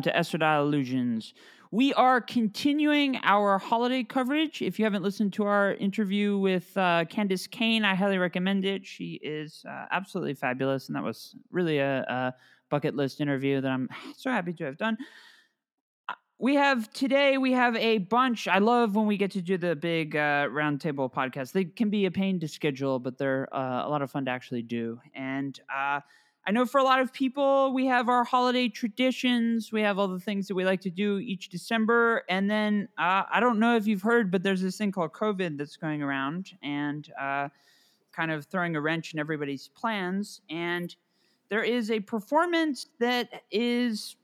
welcome to Estradale Illusions. We are continuing our holiday coverage. If you haven't listened to our interview with uh, Candis Cayne, I highly recommend it. She is uh, absolutely fabulous, and that was really a, a bucket list interview that I'm so happy to have done Uh, we have today we have a bunch i love when we get to do the big uh, roundtable podcast they can be a pain to schedule but they're uh, a lot of fun to actually do and uh, i know for a lot of people we have our holiday traditions we have all the things that we like to do each december and then uh, i don't know if you've heard but there's this thing called covid that's going around and uh, kind of throwing a wrench in everybody's plans and there is a performance that is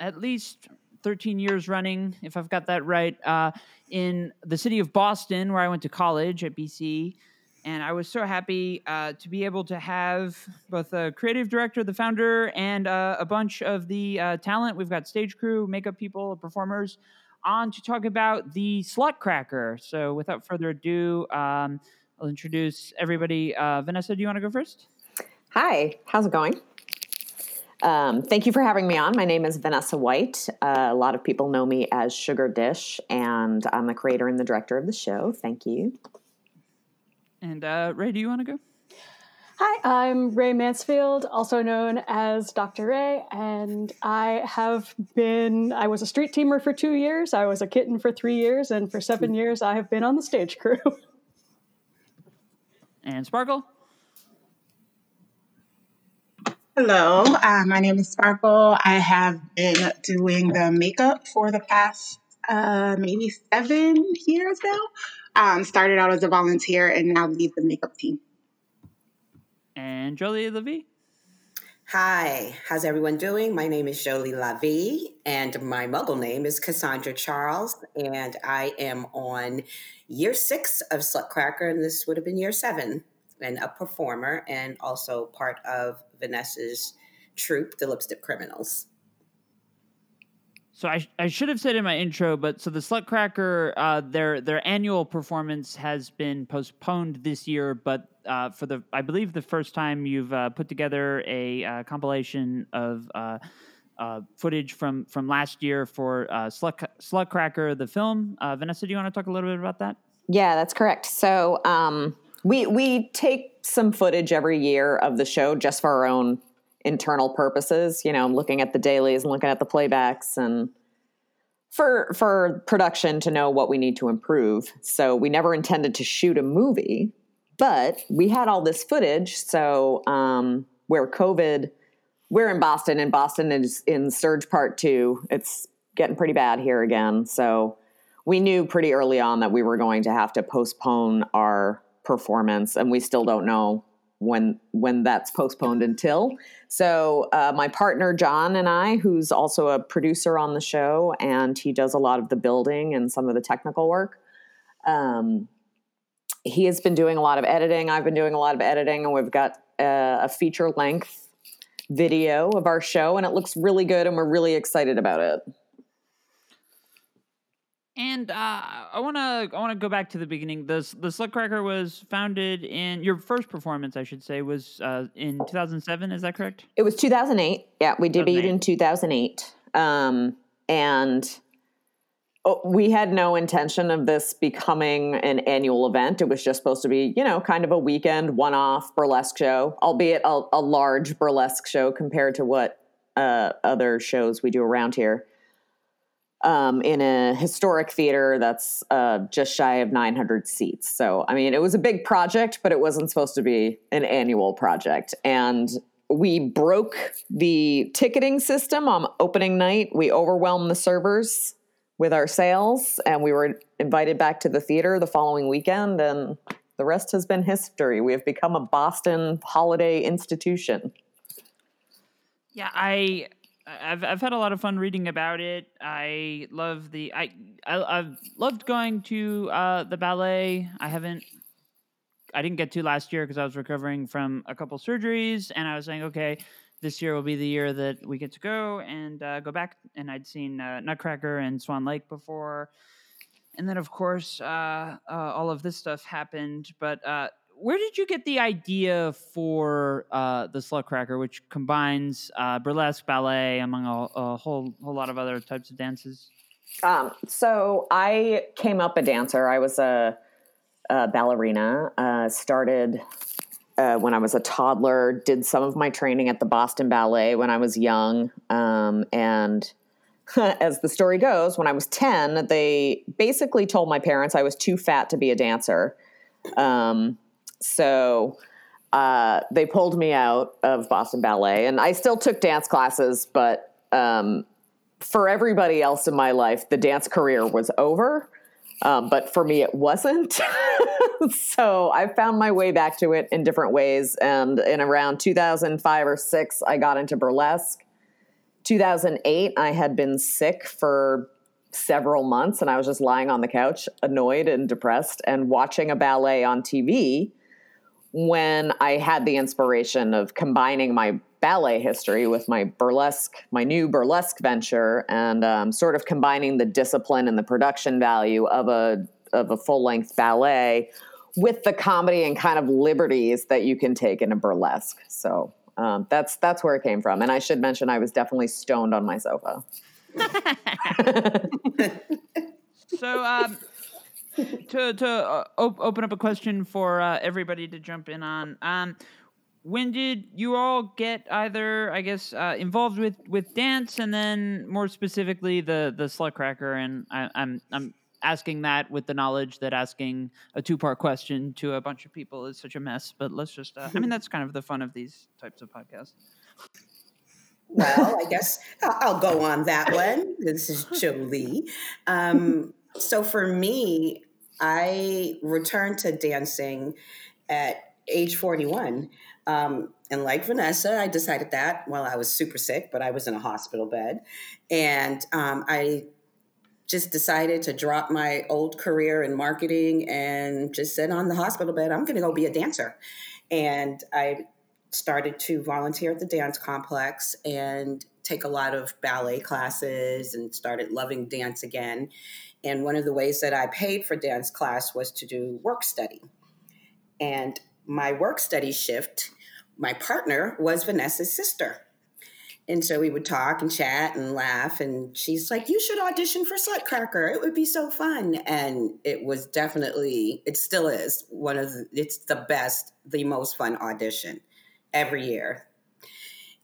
at least 13 years running, if I've got that right, uh, in the city of Boston, where I went to college at BC. And I was so happy uh, to be able to have both the creative director, the founder, and uh, a bunch of the uh, talent. We've got stage crew, makeup people, performers on to talk about the Slutcracker. So without further ado, um, I'll introduce everybody. Uh, Vanessa, do you want to go first? Hi, how's it going? Um, thank you for having me on. My name is Vanessa White. Uh, a lot of people know me as Sugar Dish, and I'm the creator and the director of the show. Thank you. And uh, Rae, do you want to go? Hi, I'm Rae Mansfield, also known as Dr. Rae, and I have been, I was a street teamer for two years, I was a kitten for three years, and for seven years I have been on the stage crew. And Sparklle? Hello, uh, my name is Sparklle. I have been doing the makeup for the past uh, maybe seven years now. Um, started out as a volunteer and now lead the makeup team. And Jolie LaVie? Hi, how's everyone doing? My name is Jolie LaVie, and my muggle name is Cassandra Charles, and I am on year six of Slutcracker, and this would have been year seven, and a performer, and also part of Vanessa's troupe, the Lipstick Criminals. So I, I should have said in my intro, but so the Slutcracker, uh, their their annual performance has been postponed this year, but uh, for the I believe the first time you've uh, put together a uh, compilation of uh, uh, footage from from last year for Slut Slutcracker the film. Vanessa, do you want to talk a little bit about that? Yeah, that's correct. So um, we we take some footage every year of the show just for our own internal purposes. You know, I'm looking at the dailies and looking at the playbacks and for for production to know what we need to improve. So we never intended to shoot a movie, but we had all this footage. So um, where COVID, we're in Boston, and Boston is in surge part two. It's getting pretty bad here again. So we knew pretty early on that we were going to have to postpone our performance, and we still don't know when when that's postponed until. So uh, my partner John and I, who's also a producer on the show, and he does a lot of the building and some of the technical work. Um, he has been doing a lot of editing. I've been doing a lot of editing, and we've got uh, a feature length video of our show, and it looks really good, and we're really excited about it. And uh, I want to I want to go back to the beginning. The the Slutcracker was founded in your first performance, I should say, was uh, in 2007. Is that correct? It was 2008. Yeah, we debuted in 2008, um, and oh, we had no intention of this becoming an annual event. It was just supposed to be, you know, kind of a weekend one-off burlesque show, albeit a, a large burlesque show compared to what uh, other shows we do around here um, in a historic theater that's uh, just shy of 900 seats. So, I mean, it was a big project, but it wasn't supposed to be an annual project. And we broke the ticketing system on opening night. We overwhelmed the servers with our sales, and we were invited back to the theater the following weekend. And the rest has been history. We have become a Boston holiday institution. Yeah, I I've I've had a lot of fun reading about it. I love the I, I I've loved going to uh, the ballet. I haven't I didn't get to last year because I was recovering from a couple surgeries, and I was saying, okay, this year will be the year that we get to go and uh, go back. And I'd seen uh, Nutcracker and Swan Lake before, and then of course uh, uh, all of this stuff happened. But uh, where did you get the idea for uh, the Slutcracker, which combines uh, burlesque, ballet, among a, a, whole whole lot of other types of dances? Um, so I came up a dancer. I was a, a ballerina. Uh, started uh, when I was a toddler. Did some of my training at the Boston Ballet when I was young, um, and as the story goes, when I was 10, they basically told my parents I was too fat to be a dancer. Um, so uh, they pulled me out of Boston Ballet, and I still took dance classes, but um, for everybody else in my life, the dance career was over. Um, but for me, it wasn't. so I found my way back to it in different ways. And in around 2005 or six, I got into burlesque. 2008, I had been sick for several months and I was just lying on the couch, annoyed and depressed, and watching a ballet on TV when I had the inspiration of combining my ballet history with my burlesque, my new burlesque venture, and um, sort of combining the discipline and the production value of a of a full length ballet with the comedy and kind of liberties that you can take in a burlesque. So um, that's that's where it came from. And I should mention, I was definitely stoned on my sofa. so, um, to to uh, op- open up a question for uh, everybody to jump in on. Um, when did you all get either, I guess, uh, involved with with dance, and then more specifically the the Slutcracker? And I, I'm I'm asking that with the knowledge that asking a two part question to a bunch of people is such a mess. But let's just, uh, I mean, that's kind of the fun of these types of podcasts. Well, I guess I'll go on that one. This is Jolie. Um, so for me, I returned to dancing at age 41. Um, and like Vanessa, I decided that while I was super sick, but I was in a hospital bed. And um, I just decided to drop my old career in marketing and just sit on the hospital bed. I'm going to go be a dancer. And I started to volunteer at the dance complex and take a lot of ballet classes and started loving dance again. And one of the ways that I paid for dance class was to do work study. And my work study shift, my partner was Vanessa's sister. And so we would talk and chat and laugh. And she's like, You should audition for Slutcracker. It would be so fun. And it was definitely, it still is one of the, it's the best, the most fun audition every year.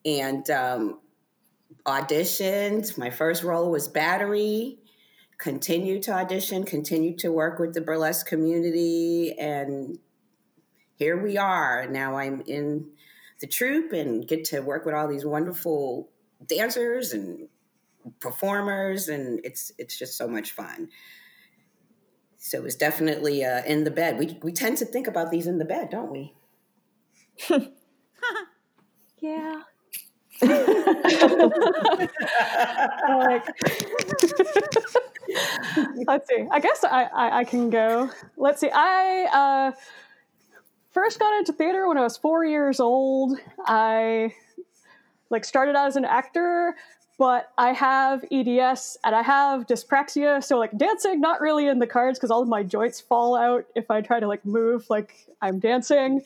And um, auditioned. My first role was Battery. Continued to audition, continue to work with the burlesque community. And here we are. Now I'm in the troupe and get to work with all these wonderful dancers and performers and it's it's just so much fun so it's definitely uh, in the bed we, we tend to think about these in the bed don't we yeah like, let's see i guess I, I, I can go let's see i uh first got into theater when I was four years old. I like started out as an actor, but I have EDS and I have dyspraxia, so like dancing not really in the cards because all of my joints fall out if I try to like move like I'm dancing.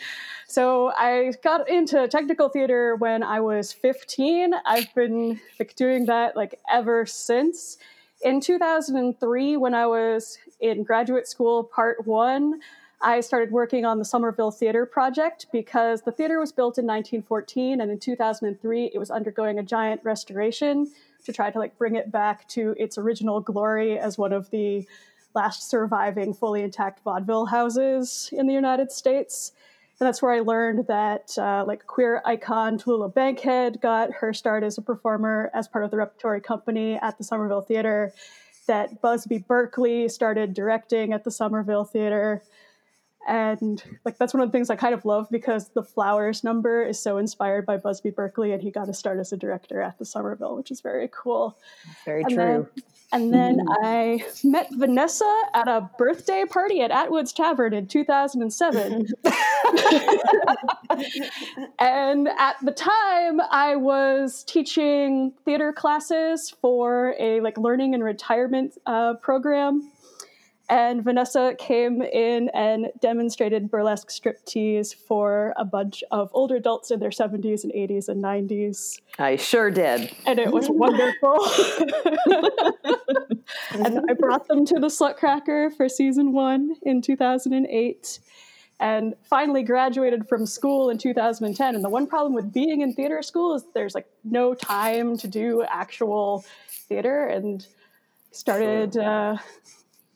So I got into technical theater when I was 15. I've been like doing that like ever since. In 2003 when I was in graduate school part 1, I started working on the Somerville Theater project because the theater was built in 1914 and in 2003 it was undergoing a giant restoration to try to like bring it back to its original glory as one of the last surviving fully intact vaudeville houses in the United States. And that's where I learned that uh, like queer icon Tallulah Bankhead got her start as a performer as part of the repertory company at the Somerville Theater. That Busby Berkeley started directing at the Somerville Theater and like that's one of the things I kind of love because the Flowers number is so inspired by Busby Berkeley, and he got to start as a director at the Somerville, which is very cool. Very and true. Then, and then I met Vanessa at a birthday party at Atwood's Tavern in 2007. and at the time, I was teaching theater classes for a like learning and retirement uh, program and Vanessa came in and demonstrated burlesque striptease for a bunch of older adults in their 70s and 80s and 90s. I sure did. And it was wonderful. and I brought them to the Slutcracker for season one in 2008 and finally graduated from school in 2010 and the one problem with being in theater school is there's like no time to do actual theater and started uh,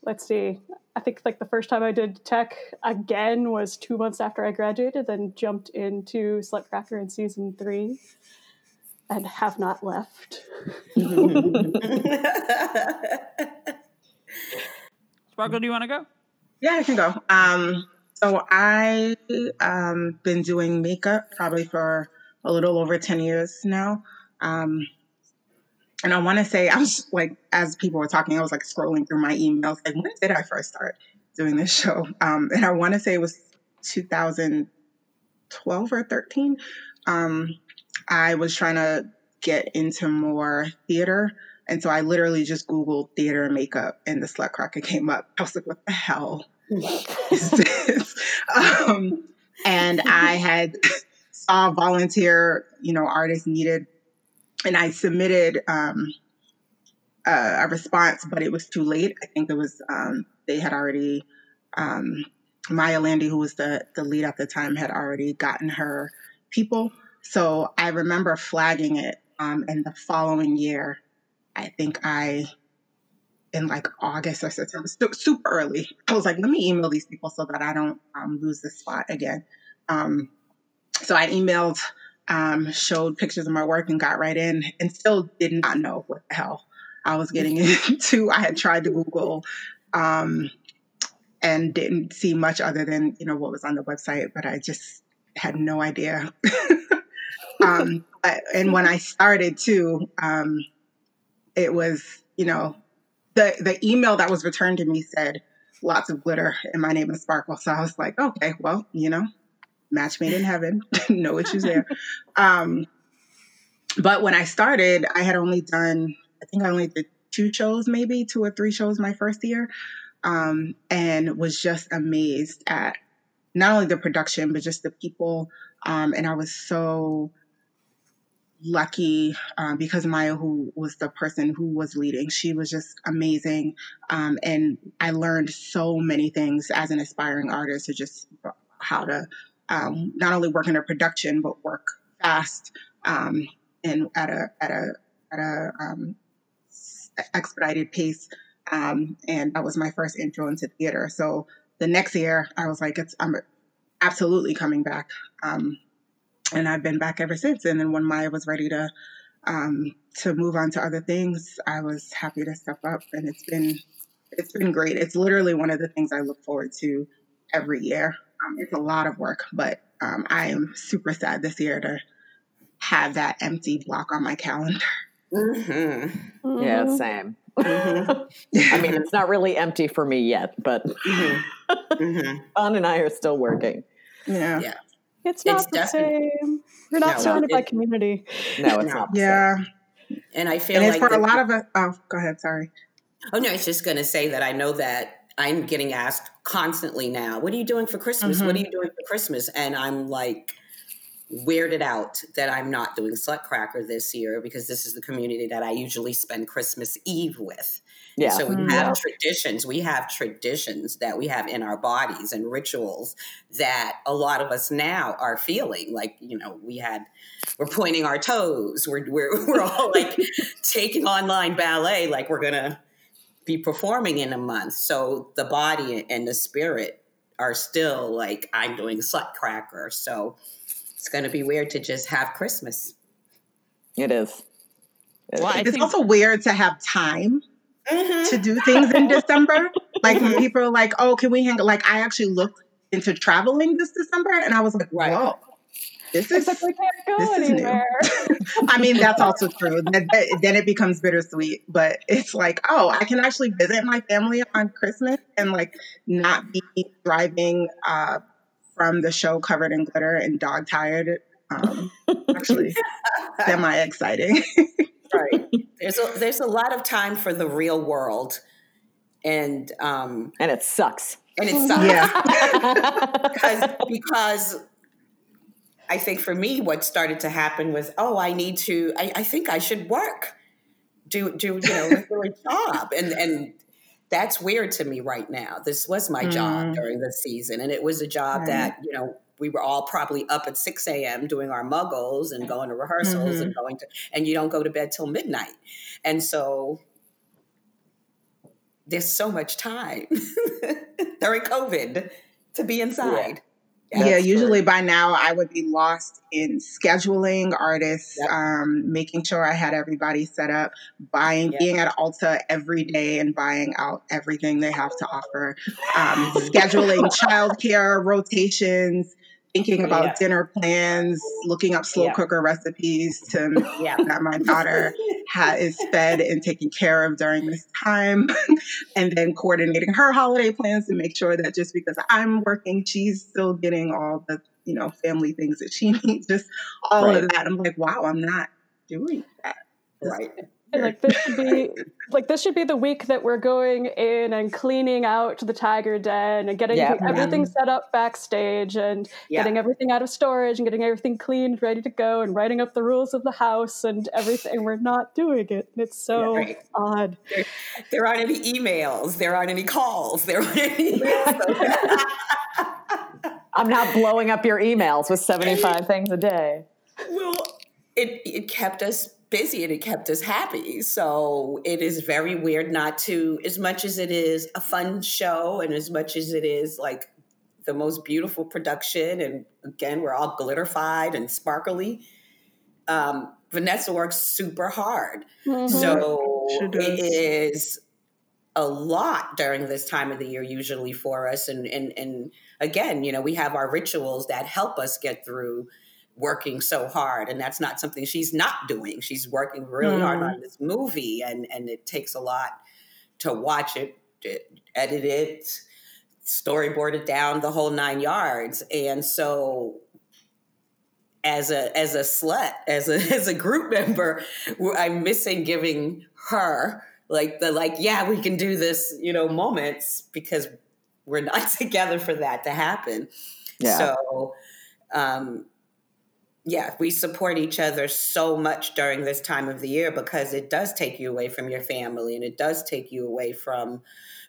let's see i think like the first time i did tech again was two months after i graduated then jumped into slutcracker in season three and have not left Sparklle, do you want to go? Yeah, I can go. Um, so I um been doing makeup probably for a little over 10 years now. Um, and I want to say I was like, as people were talking, I was like scrolling through my emails, like when did I first start doing this show? Um, and I want to say it was 2012 or 13. Um, I was trying to get into more theater. And so I literally just Googled theater and makeup and the Slutcracker came up. I was like, what the hell is this? Um, and I had saw volunteer, you know, artists needed, and I submitted um, a, response, but it was too late. I think it was, um, they had already, um, Maya Landy, who was the, the lead at the time, had already gotten her people. So I remember flagging it. Um, and the following year, I think I, in like August or September, su- super early, I was like, let me email these people so that I don't um, lose this spot again. Um, so I emailed, um, showed pictures of my work and got right in and still did not know what the hell I was getting into. I had tried to Google um, and didn't see much other than, you know, what was on the website, but I just had no idea. um, but, and when I started too, um, it was, you know, the, the email that was returned to me said, lots of glitter and my name is Sparklle. So I was like, okay, well, you know, match made in heaven, no issues there. Um, but when I started, I had only done, I think I only did two shows, maybe two or three shows my first year, um, and was just amazed at not only the production, but just the people. Um, and I was so lucky um, because Maya, who was the person who was leading, she was just amazing. Um, and I learned so many things as an aspiring artist to just how to um, not only work in a production, but work fast um, and at a, at a, at a um, expedited pace. Um, and that was my first intro into theater. So the next year I was like, it's, I'm absolutely coming back. Um, and I've been back ever since. And then when Maya was ready to um, to move on to other things, I was happy to step up, and it's been it's been great. It's literally one of the things I look forward to every year. Um, it's a lot of work, but um, I am super sad this year to have that empty block on my calendar. Mm-hmm. Yeah, Mhm. same. Mm-hmm. I mean, it's not really empty for me yet, but Mm-hmm. Don and I are still working. Yeah, Yeah. It's not It's the definitely- same. We're not No, surrounded by it- community. No, it's No. not. the same. yeah, And I feel and it's like for a lot of us. Oh, go ahead. Sorry. Oh no, I was just going to say that I know that I'm getting asked constantly now, "What are you doing for Christmas? What are Mhm. you doing for Christmas?" And I'm like weirded out that I'm not doing Slutcracker this year because this is the community that I usually spend Christmas Eve with. Yeah. So we Mm. have traditions. We have traditions that we have in our bodies and rituals that a lot of us now are feeling. Like you know, we had we're pointing our toes. We're we're we're all like taking online ballet. Like we're gonna be performing in a month. So the body and the spirit are still like I'm doing Slutcracker. So it's gonna be weird to just have Christmas. It is. It Well, is. It's think- also weird to have time Mm-hmm. to do things in December. Like when people are like, "Oh, can we hang?" Like I actually looked into traveling this December, and I was like, Right. "Whoa, this is." Except we can't go this is new. anywhere. I mean, that's also true. Then then it becomes bittersweet, but it's like, oh, I can actually visit my family on Christmas and like not be driving uh, from the show covered in glitter and dog tired. Um, actually, semi exciting. right. There's a there's a lot of time for the real world and um, and it sucks. and it sucks Yeah. because because I think for me, what started to happen was, oh, I need to. I, I think I should work, do do you know do a job, and and that's weird to me right now. This was my job Mm. during the season, and it was a job Right. that you know we were all probably up at six a.m. doing our muggles and going to rehearsals and going to, and you don't go to bed till midnight, and so there's so much time during COVID to be inside. Yeah, That's usually true. by now I would be lost in scheduling artists, Yep. um, making sure I had everybody set up, buying, Yep. being at Ulta every day and buying out everything they have to offer, um, scheduling childcare rotations, thinking about Yeah. dinner plans, looking up slow Yeah. cooker recipes to Yeah. that my daughter ha- is fed and taken care of during this time, and then coordinating her holiday plans to make sure that just because I'm working, she's still getting all the you know family things that she needs. Just all Right. of that. I'm like, wow, I'm not doing that. right. And, like this should be like this should be the week that we're going in and cleaning out the tiger den and getting Yeah. everything set up backstage and Yeah. getting everything out of storage and getting everything cleaned, ready to go, and writing up the rules of the house and everything. We're not doing it. It's so Right. odd. There aren't any emails. There aren't any calls. There aren't any. I'm not blowing up your emails with 75 things a day. well, it it kept us busy and it kept us happy. So it is very weird not to, as much as it is a fun show and as much as it is like the most beautiful production, and again, we're all glitterified and sparkly. Um, Vanessa works super hard. Mhm. So it is a lot during this time of the year usually for us and and and again, you know, we have our rituals that help us get through working so hard and that's not something she's not doing. She's working really hard Mm. on this movie and and it takes a lot to watch it, to edit it, storyboard it down the whole 9 yards. And so as a as a slut, as a as a group member, I'm missing giving her like the like yeah we can do this you know moments because we're not together for that to happen. Yeah. So, um, yeah, we support each other so much during this time of the year because it does take you away from your family and it does take you away from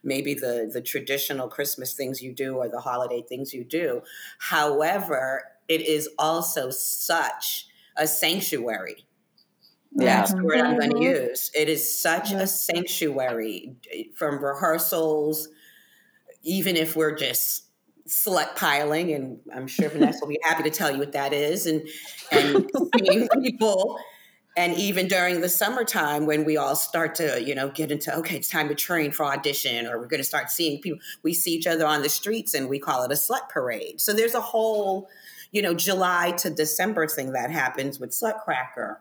maybe the the traditional Christmas things you do or the holiday things you do. However, it is also such a sanctuary. Yeah. That's the word I'm going to Mhm. use. It is such a sanctuary eh, from rehearsals, even if we're just slut piling, and I'm sure Vanessa will be happy to tell you what that is, and and seeing people, and even during the summertime when we all start to you know get into okay, it's time to train for audition, or we're going to start seeing people. We see each other on the streets, and we call it a slut parade. So there's a whole you know July to December thing that happens with Slutcracker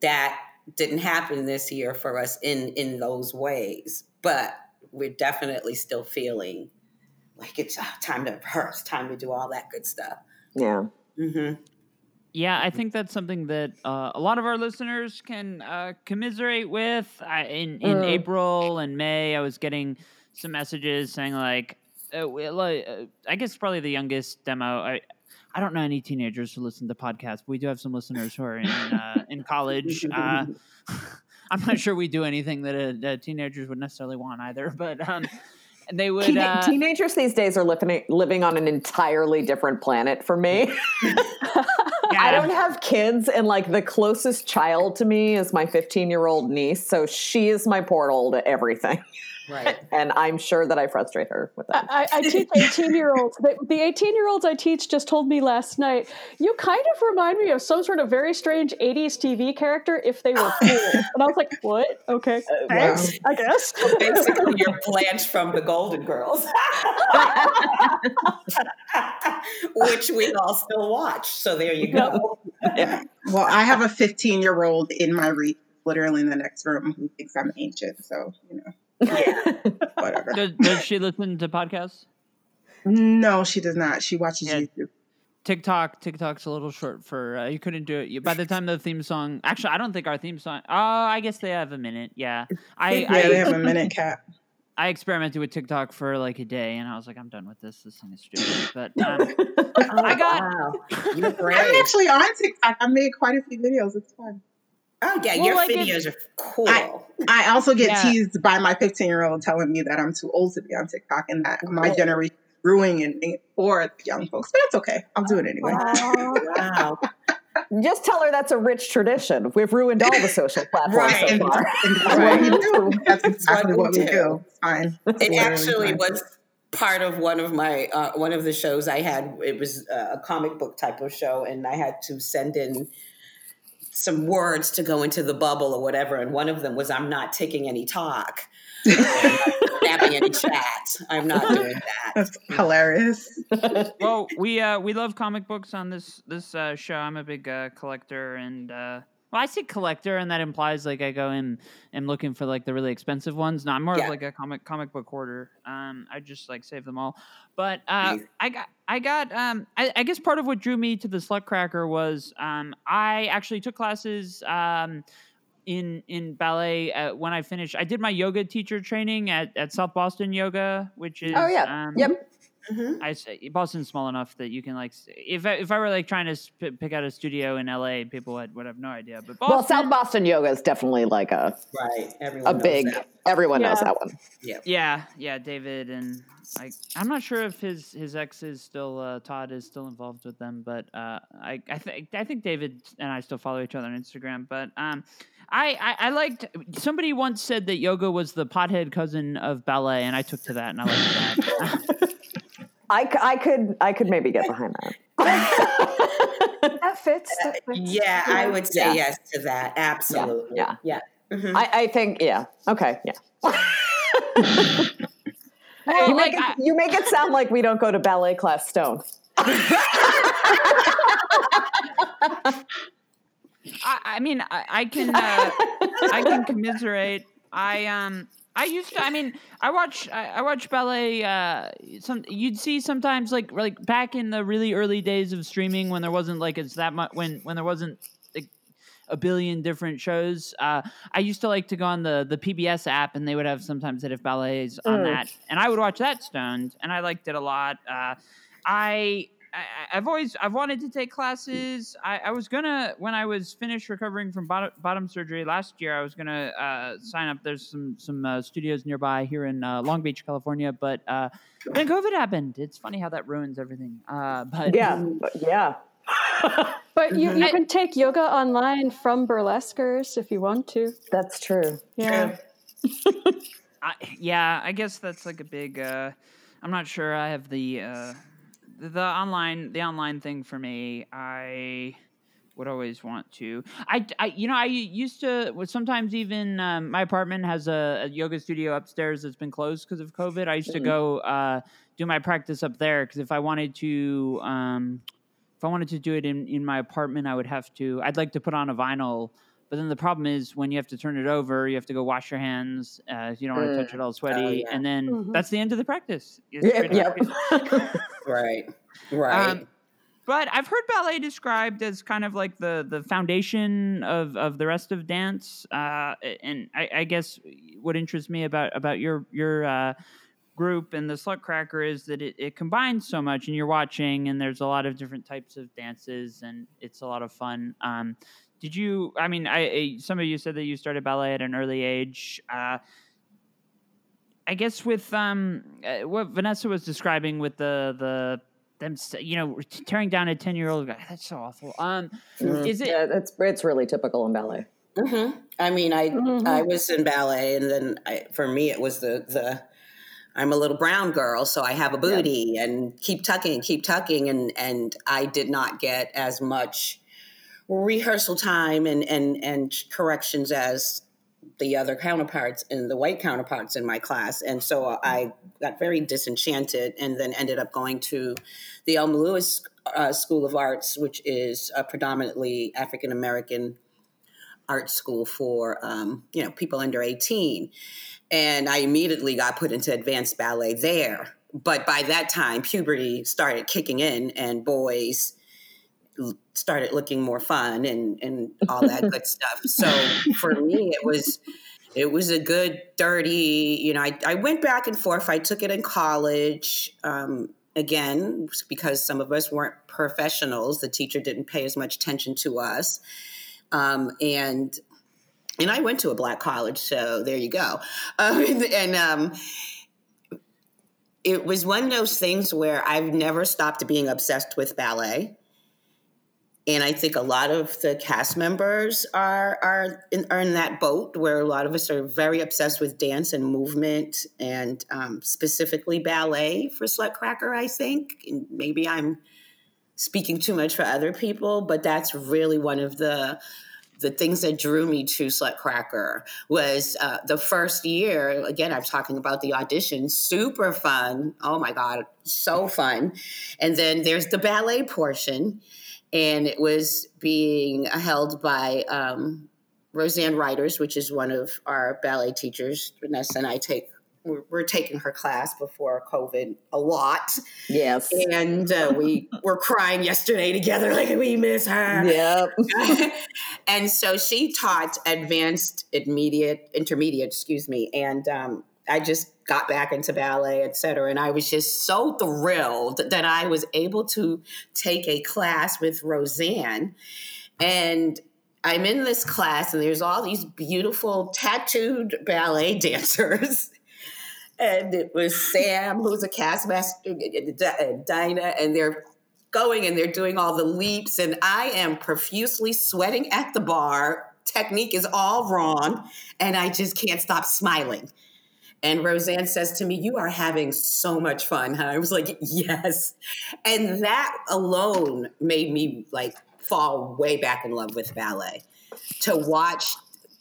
that didn't happen this year for us in in those ways but we're definitely still feeling like it's uh, time to rehearse time to do all that good stuff Yeah. hmm Yeah, I think that's something that uh, a lot of our listeners can uh, commiserate with. I, in in Mm. April and May, I was getting some messages saying like, uh, like, uh, I guess probably the youngest demo. I I don't know any teenagers who listen to podcasts. But we do have some listeners who are in uh, in college. Uh, I'm not sure we do anything that uh, uh, teenagers would necessarily want either, but um, they would. Teen- Uh, teenagers these days are living living on an entirely different planet for me. I don't have kids, and like the closest child to me is my 15 year old niece. So she is my portal to everything. right And I'm sure that I frustrate her with that. I, I teach 18 year olds. The, the 18 year olds I teach just told me last night, you kind of remind me of some sort of very strange 80s TV character if they were cool. And I was like, what? Okay. Uh, Thanks, I guess. basically you're blanche from the golden girls which we all still watch so there you go Well, I have a 15 year old in my reach, literally in the next room, who thinks I'm ancient. So, you know, whatever. does, does she listen to podcasts? No, she does not. She watches Yeah. YouTube. TikTok, TikTok's a little short for uh, you couldn't do it. You- By the time the theme song, actually, I don't think our theme song. Oh, I guess they have a minute. Yeah, I, Yeah, I they have a minute cap. I experimented with TikTok for like a day, and I was like, I'm done with this. This thing is stupid. But um, Oh, I got. Wow. I'm actually on TikTok. I made quite a few videos. It's fun. Oh yeah, Well, your like, it- videos are cool. I also get Yeah. teased by my 15 year old telling me that I'm too old to be on TikTok and that my Oh. generation is ruining it for young folks. But it's okay. I'll do it anyway. wow. Just tell her that's a rich tradition. We've ruined all the social platforms Right. so And far. and that's what we do. That's exactly what what we we do. do. Fine. It's It actually fine. was part of one of my uh, one of the shows I had. It was uh, a comic book type of show, and I had to send in some words to go into the bubble or whatever. And one of them was, "I'm not taking any talk, I'm not snapping any chat. I'm not doing that." That's hilarious. well, we uh, we love comic books on this this uh, show. I'm a big uh, collector, and uh, well, I say collector, and that implies like I go in and looking for like the really expensive ones. No, I'm more Yeah. of like a comic comic book hoarder. Um, I just like save them all. But uh. I got I got um, I, I guess part of what drew me to the Slutcracker was um, I actually took classes um. In, in ballet uh, when I finished, I did my yoga teacher training at, at South Boston Yoga, which is Oh, yeah. um, Yep. Mhm. I say Boston's small enough that you can like if I, if I were like trying to sp- pick out a studio in LA, people would, would have no idea. But Boston, Well, South Boston Yoga is definitely like a, Right. Everyone a big, that. everyone knows that one. yeah, yeah, David and I, I'm not sure if his his ex is still uh, Todd is still involved with them, but uh, I I think I think David and I still follow each other on Instagram. But um, I, I I liked somebody once said that yoga was the pothead cousin of ballet, and I took to that, and I liked that. I, c- I could I could maybe get behind that. That fits. That fits. Yeah, I would say Yeah. yes to that. Absolutely. yeah. Yeah. Mhm. I, I think yeah. Okay, yeah. well, You make, like, it, I- you make it sound like we don't go to ballet class stone. I, I mean, I, I can, uh, I can commiserate. I um, I used to. I mean, I watch, I, I watch ballet. Uh, some you'd see sometimes like like back in the really early days of streaming when there wasn't like it's that much when when there wasn't like a billion different shows. Uh, I used to like to go on the the PBS app and they would have sometimes that if ballets on Mm. that, and I would watch that stoned, and I liked it a lot. Uh, I I, I've always I've wanted to take classes. I, I was gonna when I was finished recovering from bottom, bottom surgery last year. I was gonna uh, sign up. There's some some uh, studios nearby here in uh, Long Beach, California, but uh, then COVID happened. It's funny how that ruins everything. Uh, but Yeah, yeah. But you, you I- can take yoga online from burlesquers if you want to. That's true. Yeah. I, yeah, I guess that's like a big. Uh, I'm not sure. I have the uh, the, the online the online thing for me. I would always want to. I, I you know I used to. well, Sometimes even um, my apartment has a, a yoga studio upstairs that's been closed because of COVID. I used to Mhm. go uh, do my practice up there because if I wanted to. Um, if I wanted to do it in, in my apartment, I would have to. I'd like to put on a vinyl, but then the problem is when you have to turn it over, you have to go wash your hands. Uh, you don't want to touch it all sweaty, yeah. and then Mhm. that's the end of the practice. It's Yep, yep. Right. Right. Um, but I've heard ballet described as kind of like the the foundation of, of the rest of dance. Uh, and I, I guess what interests me about about your your uh, group and the Slutcracker is that it, it combines so much, and you're watching, and there's a lot of different types of dances, and it's a lot of fun. Um, did you? I mean, I, I some of you said that you started ballet at an early age. Uh, I guess with um, uh, what Vanessa was describing with the the them, you know, tearing down a ten year old guy. That's so awful. Um, Mhm. is it? Yeah, it's it's really typical in ballet. hmm I mean, I Mhm. I was in ballet, and then I, for me, it was the the I'm a little brown girl, so I have a booty, and keep tucking, and keep tucking, and and I did not get as much rehearsal time and and and corrections as the other counterparts and the white counterparts in my class, and so I got very disenchanted, and then ended up going to the Elma Lewis uh, School of Arts, which is a predominantly African American art school for um, you know people under 18 and i immediately got put into advanced ballet there. But by that time puberty started kicking in and boys started looking more fun and and all that good stuff. So for me it was it was a good 30 you know I, I went back and forth. I took it in college um, again because some of us weren't professionals. The teacher didn't pay as much attention to us. Um, and and i went to a black college so there you go. Um, and, and um, it was one of those things where i've never stopped being obsessed with ballet and I think a lot of the cast members are are in, are in that boat where a lot of us are very obsessed with dance and movement and um, specifically ballet for Slutcracker. I think and maybe I'm speaking too much for other people, but that's really one of the the things that drew me to Slutcracker was uh, the first year. Again, I'm talking about the audition, super fun. Oh my god, so fun! And then there's the ballet portion and it was being held by um, Roseanne Riders, which is one of our ballet teachers. Vanessa and I take we're, we're, taking her class before COVID a lot. Yes, and uh, we were crying yesterday together, like we miss her. Yep. and so she taught advanced, intermediate, intermediate, excuse me, and um, I just got back into ballet, et cetera. And I was just so thrilled that I was able to take a class with Roseanne. And I'm in this class, and there's all these beautiful tattooed ballet dancers. and it was Sam, who's a cast master, uh, uh, and uh, Dinah, and they're going and they're doing all the leaps. And I am profusely sweating at the bar. Technique is all wrong. And I just can't stop smiling and Roseanne says to me, You are having so much fun. And I was like, Yes. And that alone made me like fall way back in love with ballet. To watch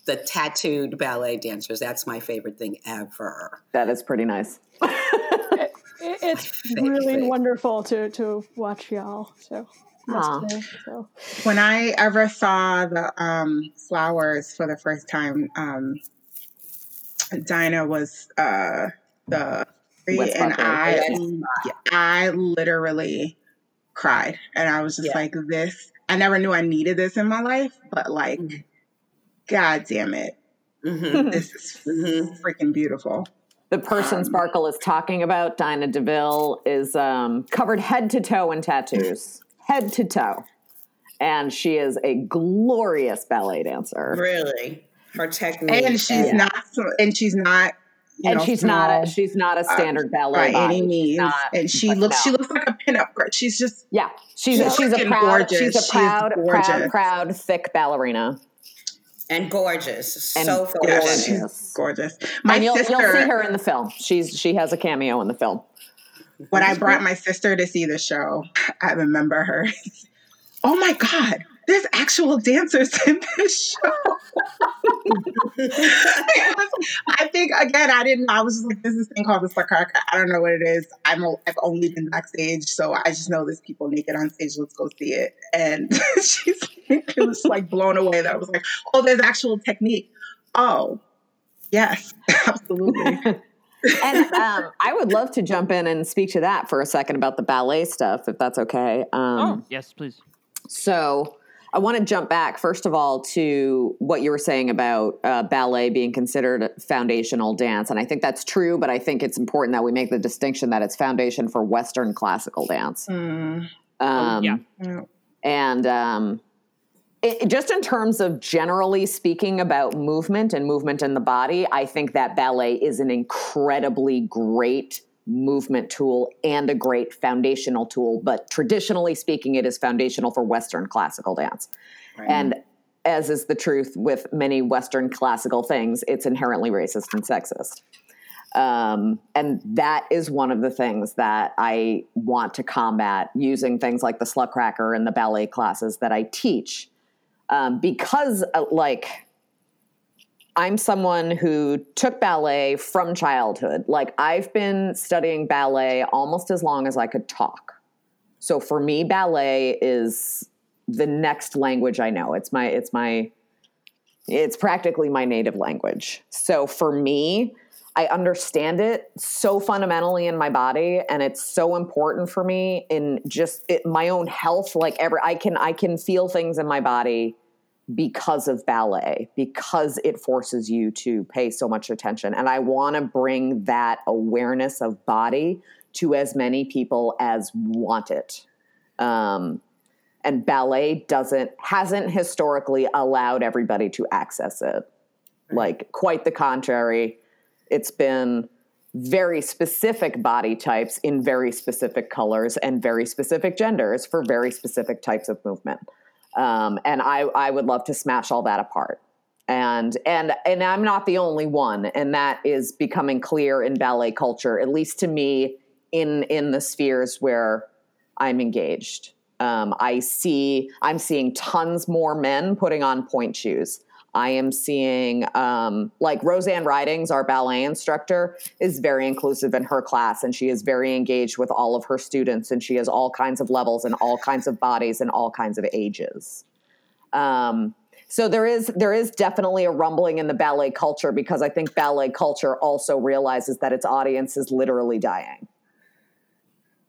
the tattooed ballet dancers, that's my favorite thing ever. That is pretty nice. it, it's really wonderful to, to watch y'all. So. so. When I ever saw the um, flowers for the first time, um, Dinah was uh, the and I I literally cried and I was just yeah. like this I never knew I needed this in my life but like mm-hmm. god damn it mm-hmm. this is mm-hmm. freaking beautiful the person um, Sparklle is talking about, Dinah DeVille, is um, covered head to toe in tattoos, head to toe, and she is a glorious ballet dancer. Really, her technique, and she's and, not, and she's not. and know, she's small, not a she's not a uh, standard uh, ballet by any means, and she looks no. she looks like a pinup girl. She's just yeah, she's she's, she's a proud gorgeous. she's a proud she's proud proud thick ballerina and gorgeous, and so gorgeous, gorgeous. gorgeous. My and you'll, sister, you'll see her in the film. She's she has a cameo in the film. When I brought my sister to see the show, I remember her. oh my god, there's actual dancers in this show. I think again, I didn't. I was just like, "There's this thing called the Slutcracker. I don't know what it is. I'm. A, I've only been backstage, so I just know there's people naked on stage. Let's go see it." And she's it was like blown away that I was like, "Oh, there's actual technique." Oh, yes, absolutely. and um, I would love to jump in and speak to that for a second about the ballet stuff, if that's okay. Um, oh, yes, please. So, I want to jump back, first of all, to what you were saying about uh, ballet being considered foundational dance. And I think that's true, but I think it's important that we make the distinction that it's foundation for Western classical dance. Mm. Um, yeah. And um, it, just in terms of generally speaking about movement and movement in the body, I think that ballet is an incredibly great movement tool and a great foundational tool. But traditionally speaking, it is foundational for Western classical dance. Right. And as is the truth with many Western classical things, it's inherently racist and sexist. Um, and that is one of the things that I want to combat using things like the Slutcracker and the ballet classes that I teach. Um, because, uh, like, I'm someone who took ballet from childhood. Like I've been studying ballet almost as long as I could talk. So for me ballet is the next language I know. It's my it's my it's practically my native language. So for me, I understand it so fundamentally in my body and it's so important for me in just it, my own health like every I can I can feel things in my body because of ballet, because it forces you to pay so much attention. And I want to bring that awareness of body to as many people as want it. Um, and ballet doesn't hasn't historically allowed everybody to access it. Like quite the contrary, it's been very specific body types in very specific colors and very specific genders for very specific types of movement. Um, and I, I would love to smash all that apart. And and and I'm not the only one, and that is becoming clear in ballet culture, at least to me, in in the spheres where I'm engaged. Um, I see I'm seeing tons more men putting on pointe shoes. I am seeing um, like Roseanne Ridings, our ballet instructor, is very inclusive in her class, and she is very engaged with all of her students, and she has all kinds of levels and all kinds of bodies and all kinds of ages. Um, so there is there is definitely a rumbling in the ballet culture because I think ballet culture also realizes that its audience is literally dying.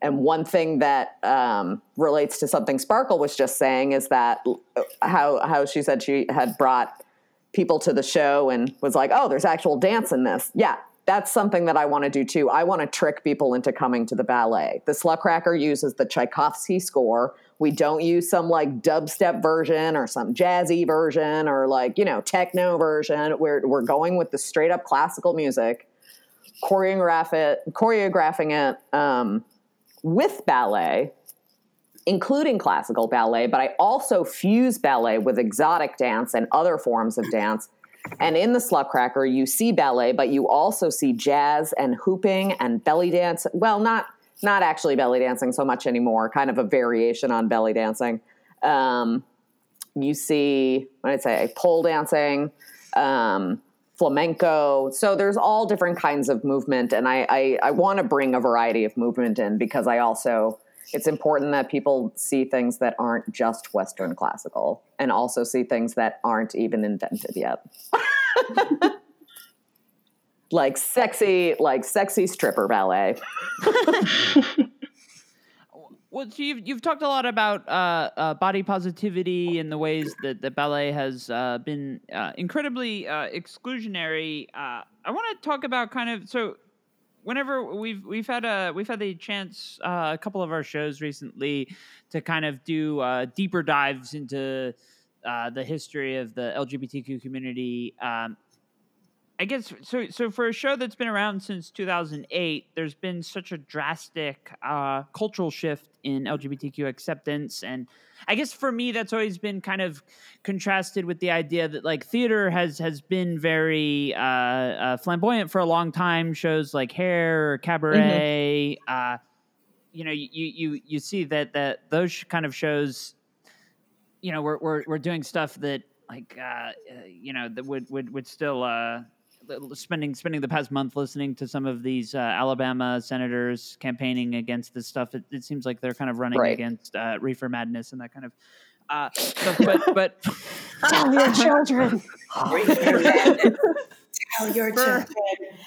And one thing that um, relates to something Sparklle was just saying is that uh, how how she said she had brought people to the show and was like, "Oh, there's actual dance in this." Yeah, that's something that I want to do too. I want to trick people into coming to the ballet. The Slutcracker uses the Tchaikovsky score. We don't use some like dubstep version or some jazzy version or like, you know, techno version. We're we're going with the straight up classical music, choreograph it, choreographing it um, with ballet including classical ballet, but I also fuse ballet with exotic dance and other forms of dance. And in the Slutcracker, you see ballet, but you also see jazz and hooping and belly dance. Well, not not actually belly dancing so much anymore. Kind of a variation on belly dancing. Um, you see, what did I say? Pole dancing, um, flamenco. So there's all different kinds of movement, and I I, I want to bring a variety of movement in because I also it's important that people see things that aren't just Western classical and also see things that aren't even invented yet. like sexy, like sexy stripper ballet. well, so you've you've talked a lot about uh, uh, body positivity and the ways that the ballet has uh, been uh, incredibly uh, exclusionary. Uh, I want to talk about kind of so whenever we've we've had a we've had the chance uh, a couple of our shows recently to kind of do uh, deeper dives into uh, the history of the LGBTQ community. Um, I guess so. So for a show that's been around since 2008, there's been such a drastic uh, cultural shift in LGBTQ acceptance, and I guess for me, that's always been kind of contrasted with the idea that like theater has has been very uh, uh, flamboyant for a long time. Shows like Hair or Cabaret, mm-hmm. uh, you know, you you you see that that those kind of shows, you know, we're we're we're doing stuff that like uh, uh, you know that would would would still uh, spending spending the past month listening to some of these uh, Alabama senators campaigning against this stuff. It, it seems like they're kind of running right. against uh, reefer madness and that kind of uh, stuff. But but tell your children. tell your children.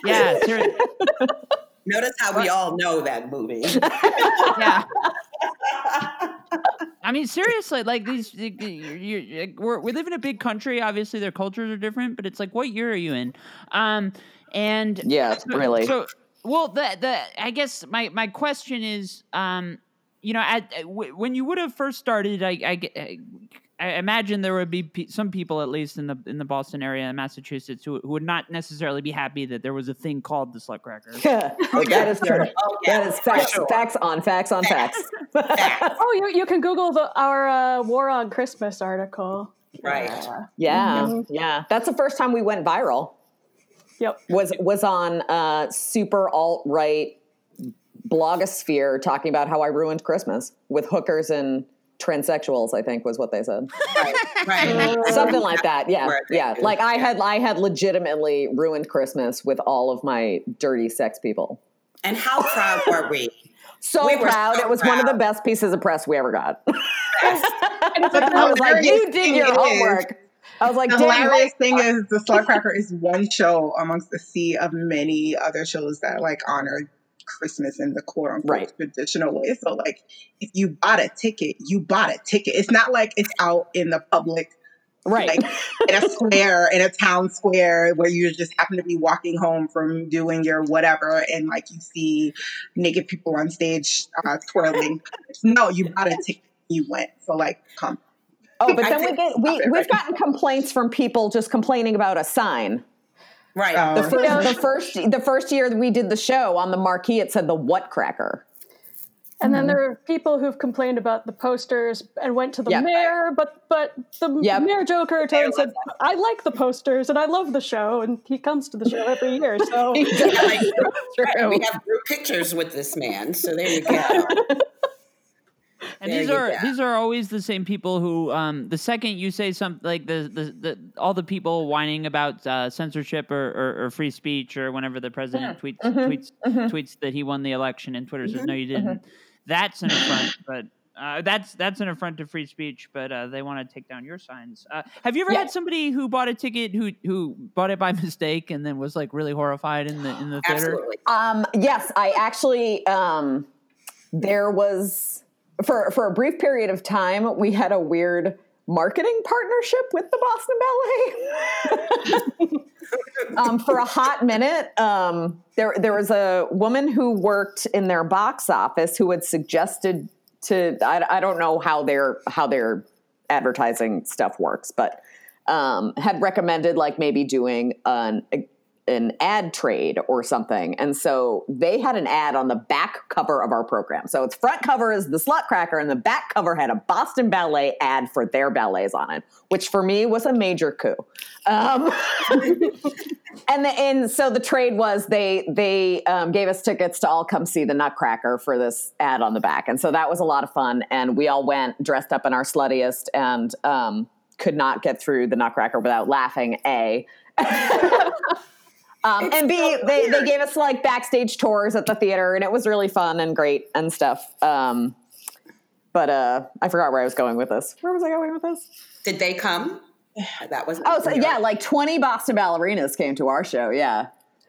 Yeah. Notice how we all know that movie. yeah. I mean, seriously, like these, you, you, we're, we live in a big country. Obviously, their cultures are different, but it's like, what year are you in? Um, and yeah, so, really. So, well, the the I guess my my question is, um, you know, at w- when you would have first started, I, I, I imagine there would be pe- some people, at least in the in the Boston area in Massachusetts, who, who would not necessarily be happy that there was a thing called the Slutcracker. Yeah, oh, that is true. Oh, yeah. That is facts, sure. facts on facts on facts. facts. oh, you, you can Google the, our uh, War on Christmas article. Right. Uh, yeah, mm-hmm. yeah. That's the first time we went viral. Yep. Was was on uh, super alt right blogosphere talking about how I ruined Christmas with hookers and transsexuals i think was what they said. Right, right. something like that. yeah yeah. like i had i had legitimately ruined christmas with all of my dirty sex people. And how proud were we? So we proud. so it was proud. one of the best pieces of press we ever got. I was like you did your homework. I was like, the hilarious thing is the Slutcracker is one show amongst a sea of many other shows that like honor Christmas in the quote unquote right. traditional way. So, like, if you bought a ticket, you bought a ticket. It's not like it's out in the public Right. Like in a square, in a town square where you just happen to be walking home from doing your whatever and like you see naked people on stage uh, twirling. no, you bought a ticket. You went. So like, come. Oh, but I then we get we, we've right? gotten complaints from people just complaining about a sign. Right. Oh. The first, Yeah. the first, the first year that we did the show on the marquee, it said the what cracker. And then mm-hmm. there are people who've complained about the posters and went to the Yep. mayor, but but the Yep. mayor Joe Curtatone and said, "I like the posters and I love the show," and he comes to the show every year. So Yeah, like, we have group pictures with this man. So there you go. And There these are go. these are always the same people who, um, the second you say something like the, the the all the people whining about uh, censorship or, or, or free speech or whenever the president tweets tweets tweets that he won the election and Twitter says no you didn't. That's an affront, but. Uh, that's that's an affront to free speech, but uh, they want to take down your signs. Uh, have you ever Yeah. had somebody who bought a ticket who who bought it by mistake and then was like really horrified in the in the theater? Absolutely. Um, yes, I actually um, there was for for a brief period of time we had a weird marketing partnership with the Boston Ballet. um, for a hot minute, um, there there was a woman who worked in their box office who had suggested to I, I don't know how their how their advertising stuff works, but um, had recommended like maybe doing an an ad trade or something. And so they had an ad on the back cover of our program. So its front cover is the slut cracker, and the back cover had a Boston Ballet ad for their ballets on it, which for me was a major coup. Um, and the, and so the trade was they they um, gave us tickets to all come see the Nutcracker for this ad on the back, and so that was a lot of fun. And we all went dressed up in our sluttiest and um, could not get through the Nutcracker without laughing. A um, and B, so they, they gave us like backstage tours at the theater, and it was really fun and great and stuff. Um, but uh, I forgot where I was going with this. Where was I going with this? Did they come? That was Oh, so yeah, like twenty Boston ballerinas came to our show. Yeah.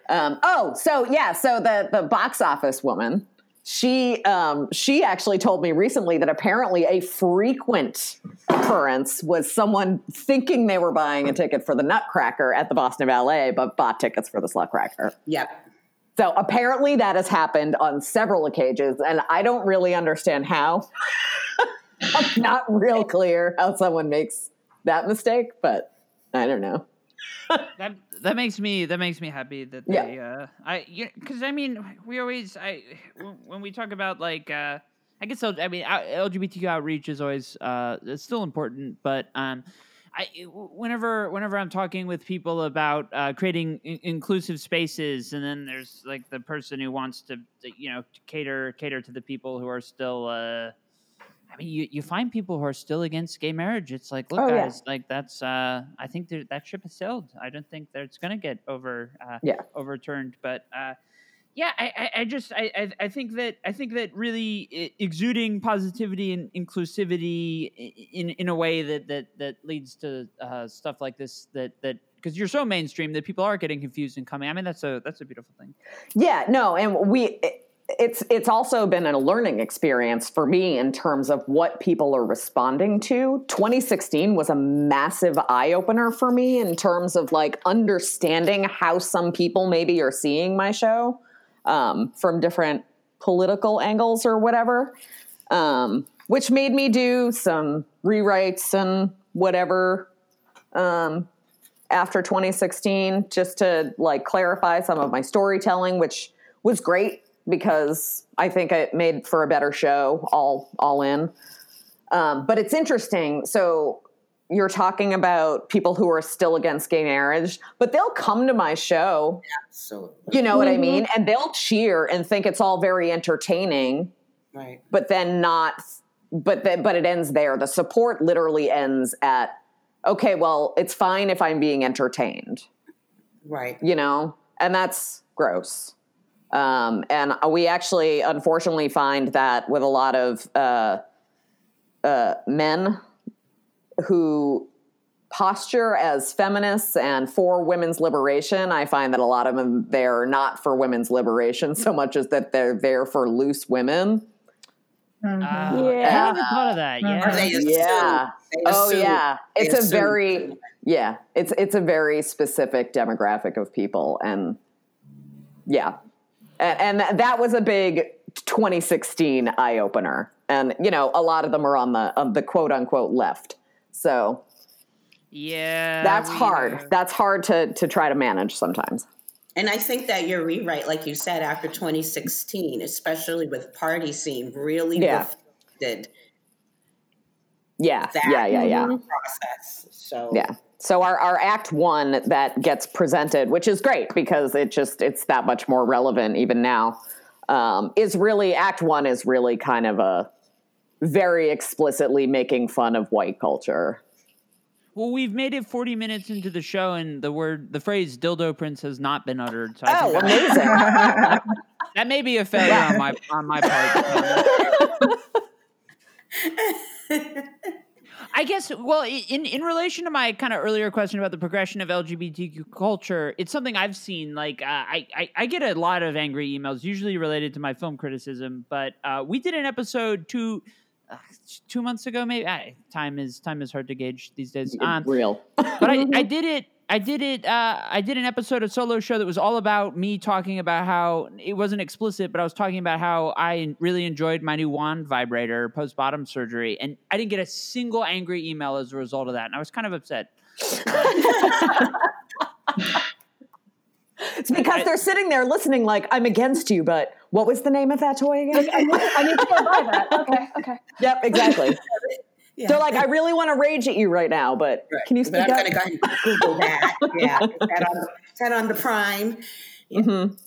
Um, oh, so yeah, so the the box office woman, she um, she actually told me recently that apparently a frequent occurrence was someone thinking they were buying a ticket for the Nutcracker at the Boston Ballet, but bought tickets for the Slutcracker. Yep. So apparently that has happened on several occasions, and I don't really understand how. I'm not real clear how someone makes that mistake, but I don't know. that that makes me that makes me happy that Yeah. uh I because I mean we always I when- when we talk about like uh I guess I mean LGBTQ outreach is always uh it's still important but um I whenever whenever I'm talking with people about uh, creating in- inclusive spaces and then there's like the person who wants to you know to cater cater to the people who are still uh I mean, you, you find people who are still against gay marriage. It's like, look, Oh, yeah. guys, like that's. Uh, I think there, that ship has sailed. I don't think that it's going to get over uh, Yeah. overturned. But uh, yeah, I, I, I just I, I, I think that I think that really exuding positivity and inclusivity in in a way that that that leads to uh, stuff like this that that because you're so mainstream that people are getting confused and coming. I mean, that's a that's a beautiful thing. Yeah, no, and we it's it's also been a learning experience for me in terms of what people are responding to. 2016 was a massive eye opener for me in terms of like understanding how some people maybe are seeing my show um, from different political angles or whatever, um, which made me do some rewrites and whatever um, after 2016 just to like clarify some of my storytelling which was great because i think it made for a better show all all in um, but it's interesting so you're talking about people who are still against gay marriage but they'll come to my show Absolutely. you know what i Mhm. mean and they'll cheer and think it's all very entertaining Right. but then not but then but it ends there the support literally ends at okay well it's fine if i'm being entertained Right. you know and that's gross um, and we actually unfortunately find that with a lot of uh, uh, men who posture as feminists and for women's liberation i find that a lot of them they're not for women's liberation so much as that they're there for loose women Mhm. Uh, I Yeah. haven't thought of that. Mhm. Yeah. Or they. Yeah. Oh yeah, it's a very yeah, it's it's a very specific demographic of people, and yeah, and, and that was a big 2016 eye opener, and you know a lot of them are on the on the quote unquote left, so Yeah. that's hard. uh, That's hard to to try to manage sometimes. And I think that your rewrite, like you said, after 2016, especially with Party Scene, really Yeah. reflected Yeah, that yeah, yeah, yeah. process. So Yeah. So our, our act one that gets presented, which is great because it just it's that much more relevant even now, um, is really act one is really kind of a very explicitly making fun of white culture. Well, we've made it 40 minutes into the show, and the word, the phrase "dildo prince" has not been uttered. So I Oh, think amazing! that, that may be a failure on my on my part. I guess. Well, in in relation to my kind of earlier question about the progression of LGBTQ culture, it's something I've seen. Like, uh, I, I I get a lot of angry emails, usually related to my film criticism. But uh, we did an episode two uh, two months ago, maybe. I, time is time is hard to gauge these days. Um, Real. but I, I did it. I did it. Uh, I did an episode of Solo Show that was all about me talking about how it wasn't explicit, but I was talking about how I really enjoyed my new wand vibrator post bottom surgery, and I didn't get a single angry email as a result of that, and I was kind of upset. It's because they're sitting there listening, like I'm against you, but what was the name of that toy again? I need, I need to go buy that. Okay, okay. yep, exactly. yeah. They're like, I really want to rage at you right now, but Right. can you But speak I'm up? going to go ahead and Google that. yeah, is that on, is that on the Prime? Mhm.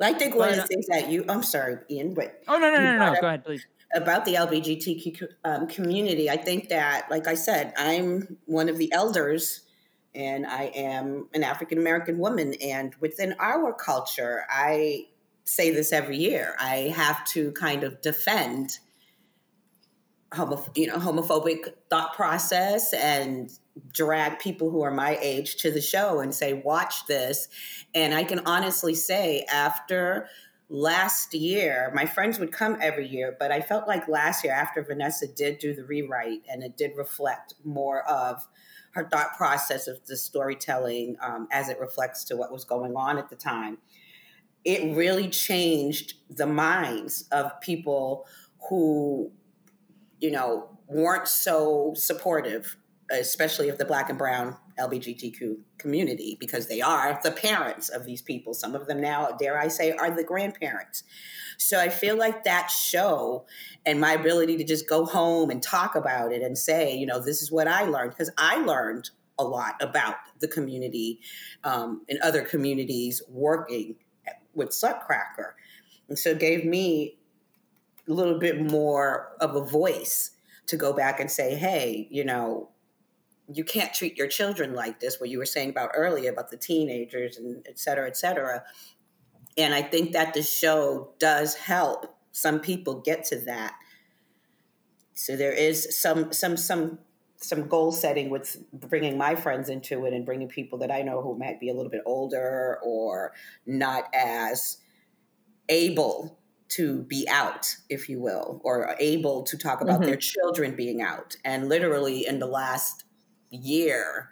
I think one of But, the things that you, I'm sorry, Ian, but Oh no no no no! no. Go ahead, please. about the LGBTQ um, community, I think that, like I said, I'm one of the elders and I am an African American woman. And within our culture, I say this every year, I have to kind of defend homo- you know, homophobic thought process and drag people who are my age to the show and say, watch this. And I can honestly say, after last year, my friends would come every year, but I felt like last year, after Vanessa did do the rewrite and it did reflect more of her thought process of the storytelling um, as it reflects to what was going on at the time, it really changed the minds of people who, you know, weren't so supportive, especially of the Black and Brown LGBTQ community, because they are the parents of these people. Some of them now, dare I say, are the grandparents. So I feel like that show and my ability to just go home and talk about it and say, you know, this is what I learned, because I learned a lot about the community um, and other communities working with Slutcracker. And so it gave me a little bit more of a voice to go back and say, hey, you know, you can't treat your children like this, what you were saying about earlier about the teenagers and et cetera, et cetera. And I think that the show does help some people get to that. So there is some some some some goal setting with bringing my friends into it and bringing people that I know who might be a little bit older or not as able to be out, if you will, or able to talk about Mhm. their children being out. And literally in the last year,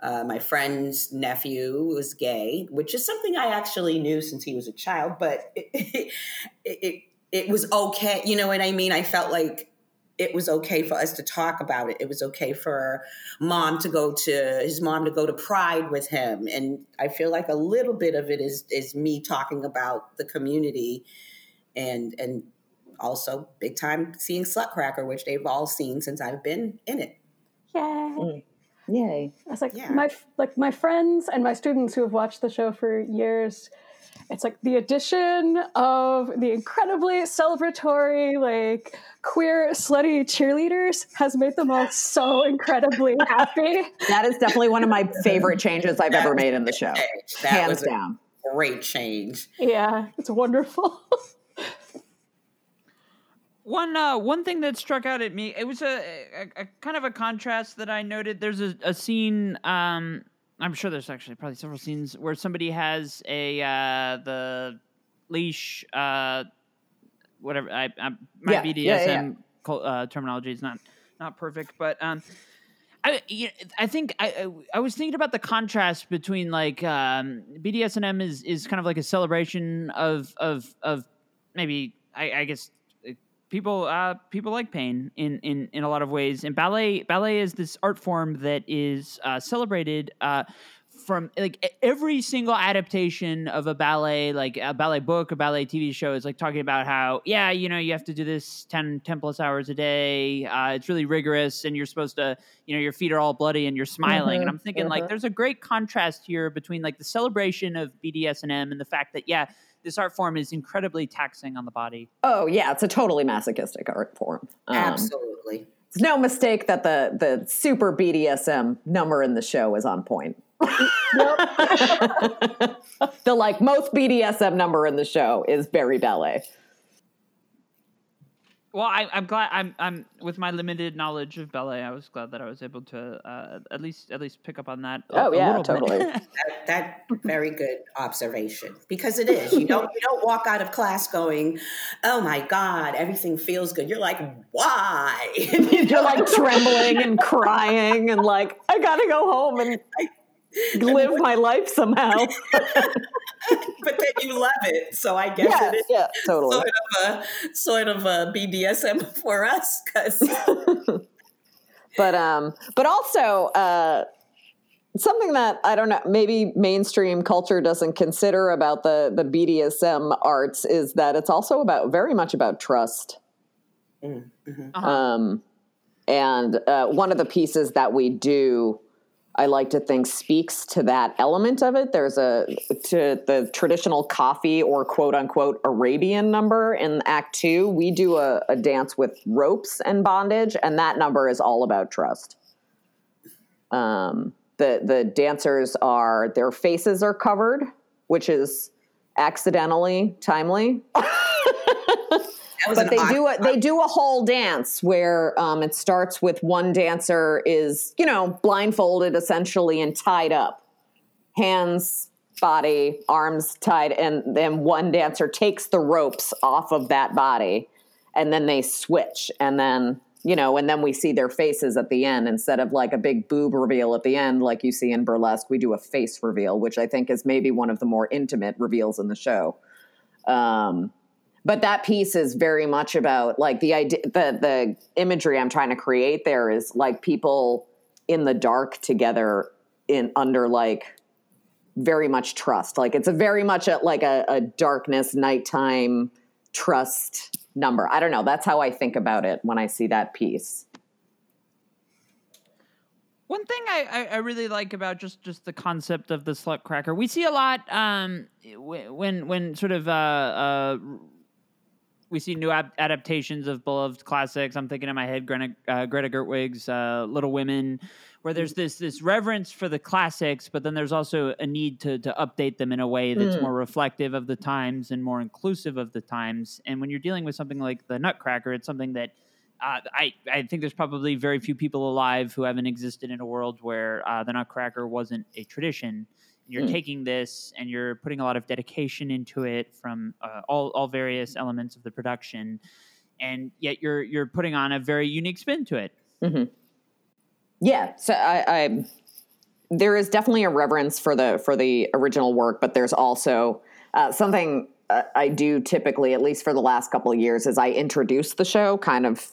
uh, my friend's nephew was gay, which is something I actually knew since he was a child, but it, it, it, it was okay. You know what I mean? I felt like it was okay for us to talk about it. It was okay for mom to go to his mom to go to Pride with him, and I feel like a little bit of it is is me talking about the community, and and also big time seeing Slutcracker, which they've all seen since I've been in it. Yay. Mm. Yay. I was like Yeah. my like my friends and my students who have watched the show for years. It's like the addition of the incredibly celebratory, like queer, slutty cheerleaders has made them all so incredibly happy. That is definitely one of my favorite changes I've ever made in the show. That Hands was a down. great change. Yeah, it's wonderful. One uh, one thing that struck out at me, it was a, a, a kind of a contrast that I noted. There's a, a scene. Um, I'm sure there's actually probably several scenes where somebody has a uh, the leash uh, whatever. I, I my Yeah, BDSM yeah, yeah. Uh, terminology is not not perfect, but um, I you know, I think I I- I was thinking about the contrast between like um, BDSM is is kind of like a celebration of of of maybe I, I guess people uh people like pain in in in a lot of ways and ballet ballet is this art form that is uh celebrated uh from like every single adaptation of a ballet like a ballet book a ballet tv show is like talking about how yeah you know you have to do this 10 10 plus hours a day uh, it's really rigorous and you're supposed to you know your feet are all bloody and you're smiling and i'm thinking like mhm. there's a great contrast here between like the celebration of bdsm and the fact that yeah this art form is incredibly taxing on the body Oh yeah, it's a totally masochistic art form. Um, Absolutely. It's no mistake that the the super BDSM number in the show is on point. the like most BDSM number in the show is Barry Ballet. Well, I, I'm glad. I'm I'm with my limited knowledge of ballet. I was glad that I was able to uh, at least at least pick up on that. a- Oh, a yeah, little bit. totally. That, that very good observation because it is. You don't you don't walk out of class going, "Oh my God, everything feels good." You're like, "Why?" You're like trembling and crying and like I gotta go home and live my life somehow. but then you love it, so I guess yeah, it is yeah, totally. sort of a sort of a BDSM for us because but um but also uh something that i don't know maybe mainstream culture doesn't consider about the the bdsm arts is that it's also about very much about trust Uh-huh. um and uh, one of the pieces that we do i like to think speaks to that element of it. There's a to the traditional coffee or quote unquote arabian number in act two. We do a, a dance with ropes and bondage and that number is all about trust. Um, the the dancers are their faces are covered which is accidentally timely but they odd- do a they do a whole dance where um, it starts with one dancer is you know blindfolded essentially and tied up, hands, body, arms tied, and then one dancer takes the ropes off of that body, and then they switch, and then you know, and then we see their faces at the end instead of like a big boob reveal at the end, like you see in burlesque. We do a face reveal, which I think is maybe one of the more intimate reveals in the show. Um, but that piece is very much about like the idea the the imagery i'm trying to create there is like people in the dark together in under like very much trust. Like it's a very much a, like a, a darkness nighttime trust number. I don't know. That's how i think about it when i see that piece. One thing I, I, really like about just, just the concept of the slut cracker, we see a lot um, when when sort of uh, uh, we see new ab- adaptations of beloved classics. I'm thinking in my head Greta, uh, Greta Gerwig's uh, Little Women, where there's this this reverence for the classics, but then there's also a need to to update them in a way that's Mm. more reflective of the times and more inclusive of the times. And when you're dealing with something like the Nutcracker, it's something that uh, I, I think there's probably very few people alive who haven't existed in a world where uh, the Nutcracker wasn't a tradition. You're Hmm. taking this and you're putting a lot of dedication into it from uh, all, all various elements of the production, and yet you're you're putting on a very unique spin to it. Yeah, so I, I there is definitely a reverence for the for the original work, but there's also uh, something uh, I do typically, at least for the last couple of years, is I introduce the show kind of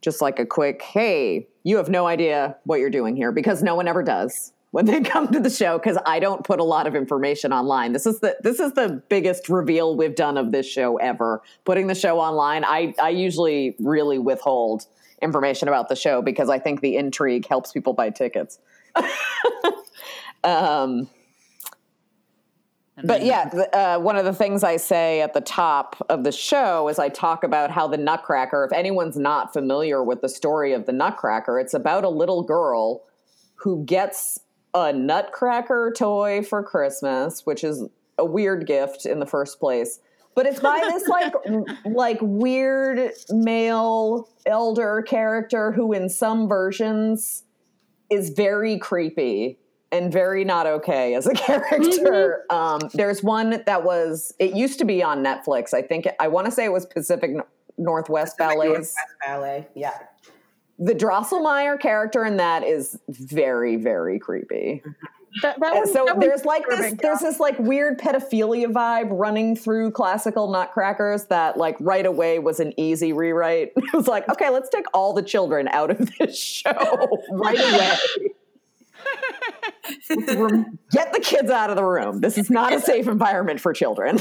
just like a quick, "Hey, you have no idea what you're doing here," because no one ever does when they come to the show because I don't put a lot of information online. This is the this is the biggest reveal we've done of this show ever. Putting the show online, I I usually really withhold information about the show because I think the intrigue helps people buy tickets. um, but yeah, the, uh, one of the things I say at the top of the show is I talk about how the Nutcracker, if anyone's not familiar with the story of the Nutcracker, it's about a little girl who gets a Nutcracker toy for Christmas, which is a weird gift in the first place. But it's by this like like weird male elder character who in some versions is very creepy and very not okay as a character. Um, there's one that was. It used to be on Netflix. I think. I want to say it was Pacific N- Northwest Ballets. Northwest Ballet. Yeah. The Drosselmeyer character in that is very, very creepy. Mm-hmm. That, that And one- so that there's like this disturbing, there's this like weird pedophilia vibe running through classical nutcrackers that like right away was an easy rewrite. It was like okay let's take all the children out of this show right away. Get the kids out of the room. This is not a safe environment for children.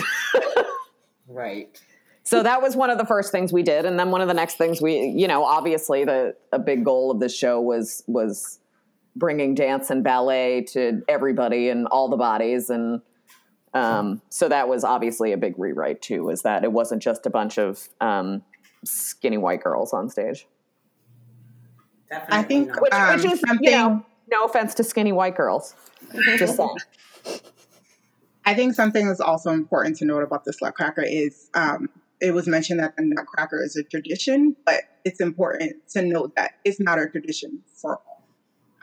Right. So that was one of the first things we did. And then one of the next things we you know obviously the a big goal of this show was was bringing dance and ballet to everybody and all the bodies. And um, so that was obviously a big rewrite too is that it wasn't just a bunch of um, skinny white girls on stage. Definitely I think not. which, Um, which is you know no offense to skinny white girls. Just saying. I think something that's also important to note about the Slutcracker is um, it was mentioned that the Nutcracker is a tradition, but it's important to note that it's not a tradition for all.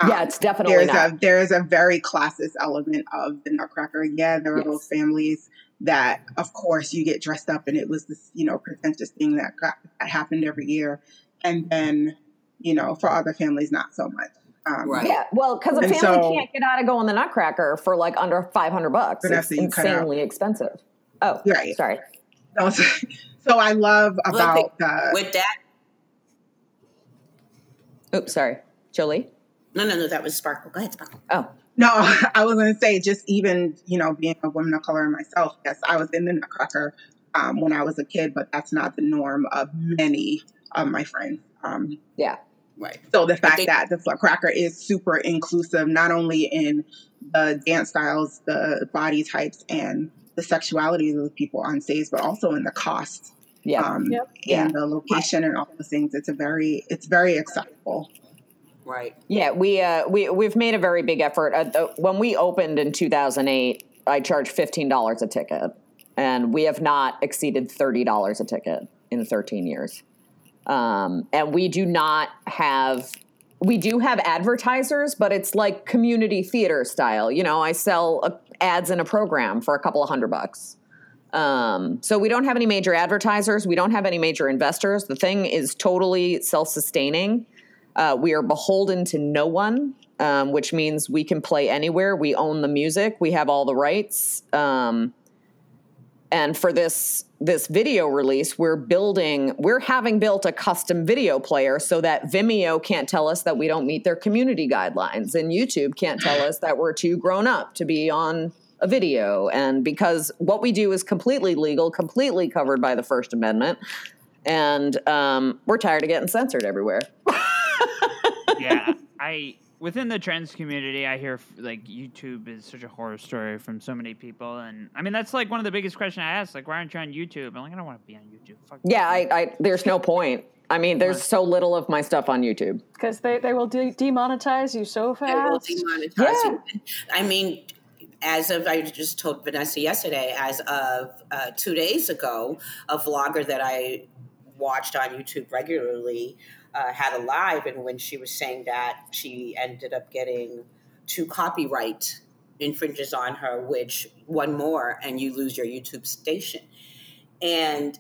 Um, yeah it's definitely there's not a there is a very classist element of the Nutcracker. Yeah, there are Yes. those families that, of course, you get dressed up, and it was this you know pretentious thing that got, that happened every year, and then you know for other families not so much. Um, Right. Yeah, well, because a family so- can't get out of going the Nutcracker for like under five hundred bucks. It's Vanessa, you cut out. insanely expensive. Oh, Right. Sorry. So, so I love about the With that, Oops, sorry. Jolie. no, no, no, that was Sparklle. Go ahead, Sparklle. Oh, No, I was going to say, just even, you know, being a woman of color myself, yes, I was in the Nutcracker um, when I was a kid, but that's not the norm of many of my friends. Um, yeah. Right. so the fact think- that the Nutcracker is super inclusive, not only in the dance styles, the body types, and the sexualities of the people on stage, but also in the cost Yeah. um, Yep. Yeah. and the location and all those things. It's a very, it's very acceptable. Right. Yeah, we uh, we we've made a very big effort. Uh, the, when we opened in 2008, I charged fifteen dollars a ticket, and we have not exceeded thirty dollars a ticket in 13 years. Um, and we do not have. We do have advertisers, but it's like community theater style. You know, I sell ads in a program for a couple of hundred bucks. Um, so we don't have any major advertisers. We don't have any major investors. The thing is totally self-sustaining. Uh, we are beholden to no one, um, which means we can play anywhere. We own the music. We have all the rights. Um, and for this this video release, we're building. We're having built a custom video player so that Vimeo can't tell us that we don't meet their community guidelines, and YouTube can't tell us that we're too grown up to be on a video. And because what we do is completely legal, completely covered by the First Amendment, and um, we're tired of getting censored everywhere. yeah, I within the trans community, I hear like YouTube is such a horror story from so many people, and I mean that's like one of the biggest questions I ask. Like, why aren't you on YouTube? I'm like, I don't want to be on YouTube. Fuck Yeah, I, YouTube." I there's no point. I mean, there's so little of my stuff on YouTube. because they, they will de- demonetize you so They will fast. demonetize Yeah. you. I mean, as of I just told Vanessa yesterday, as of uh, two days ago, a vlogger that I watched on YouTube regularly uh, had a live, and when she was saying that, she ended up getting two copyright infringes on her, which one more, and you lose your YouTube station. And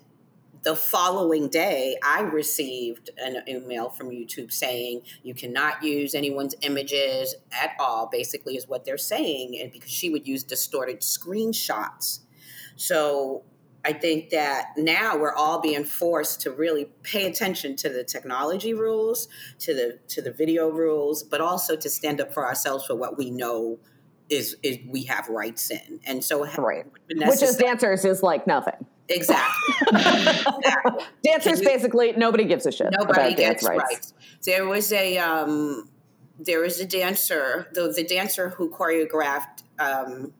the following day, I received an email from YouTube saying you cannot use anyone's images at all, basically, is what they're saying. And because she would use distorted screenshots. So I think that now we're all being forced to really pay attention to the technology rules, to the to the video rules, but also to stand up for ourselves for what we know is, is we have rights in. And so Right. Which is dancers is like nothing. exactly. exactly. Dancers basically nobody gives a shit Nobody gets rights. rights. There was a um, there was a dancer, the the dancer who choreographed um,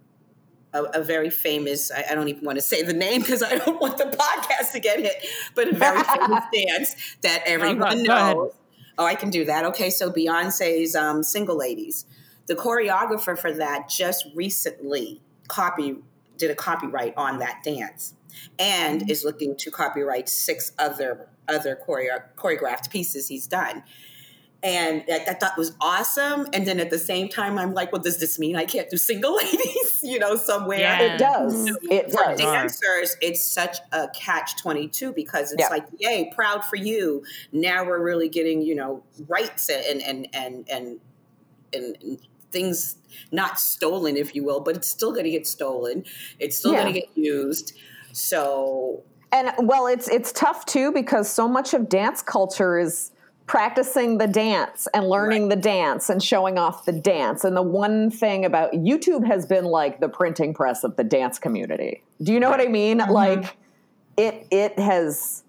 a, a very famous. I, I don't even want to say the name because I don't want the podcast to get hit. But a very famous dance that everyone ahead. knows. Oh, I can do that. Okay, so Beyonce's um, "Single Ladies." The choreographer for that just recently copy did a copyright on that dance and is looking to copyright six other other choreo- choreographed pieces he's done. And I, I thought was awesome. And then at the same time, I'm like, well, does this mean I can't do single ladies? you know, somewhere. Yeah. It does. It for does. dancers, it's such a catch 22 because it's Yeah. like, yay, proud for you. Now we're really getting, you know, rights and, and, and, and, and, and things not stolen, if you will, but it's still going to get stolen. It's still Yeah. going to get used. So, And well, it's it's tough too because so much of dance culture is practicing the dance and learning the dance and showing off the dance. And the one thing about YouTube has been like the printing press of the dance community. Do you know what I mean? Mm-hmm. Like it it has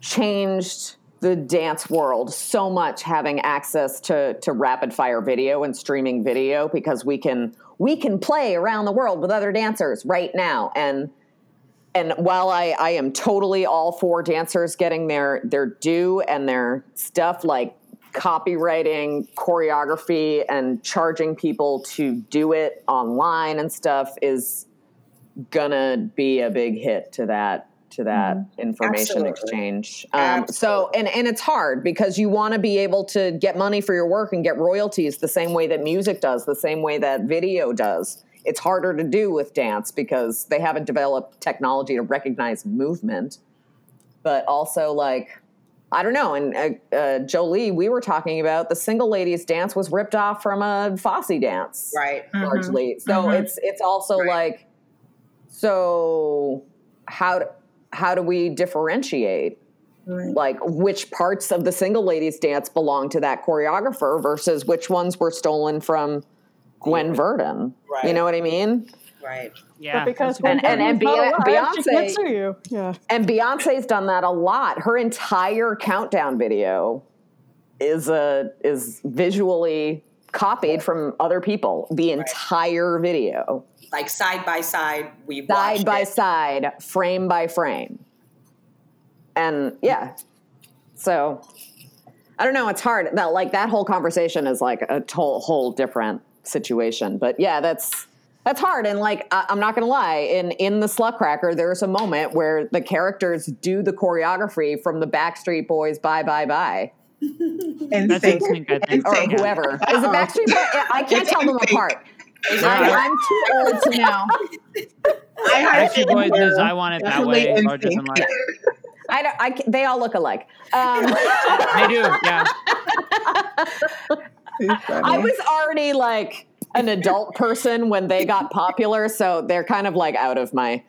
changed the dance world so much having access to to rapid fire video and streaming video because we can we can play around the world with other dancers right now and and while I, I am totally all for dancers getting their their due and their stuff like copywriting choreography and charging people to do it online and stuff is gonna be a big hit to that to that information Absolutely. exchange. Um, so and and it's hard because you want to be able to get money for your work and get royalties the same way that music does the same way that video does it's harder to do with dance because they haven't developed technology to recognize movement. But also like i don't know and uh, uh, jolie we were talking about the single ladies dance was ripped off from a fosse dance right. largely. So it's it's also Right. like so how do, how do we differentiate like which parts of the single ladies dance belong to that choreographer versus which ones were stolen from Gwen Verdon. You know what I mean? Right. Yeah, But because that's And- and- and Verdon's Bey- not alive, she can't Beyonce- sue you. Yeah. And Beyonce's done that a lot. Her entire countdown video is a is visually copied from other people. The entire video. Like side by side, we side by it. side, frame by frame. And yeah, so I don't know. It's hard. That like that whole conversation is like a whole whole different situation. But yeah, that's that's hard. And like I, I'm not gonna lie, in in the Slutcracker, there's a moment where the characters do the choreography from the Backstreet Boys "Bye Bye Bye" And That's sync. in sync, I think. or Yeah. whoever. Is it Backstreet Boys? I can't It's tell them apart. I, I'm too old to know. I had Backstreet Boys is I Want It That Way, NSYNC. larger than life. I don't. I, ca- they all look alike. Um, They do, yeah. It's funny. I was already like an adult person when they got popular, so they're kind of like out of my.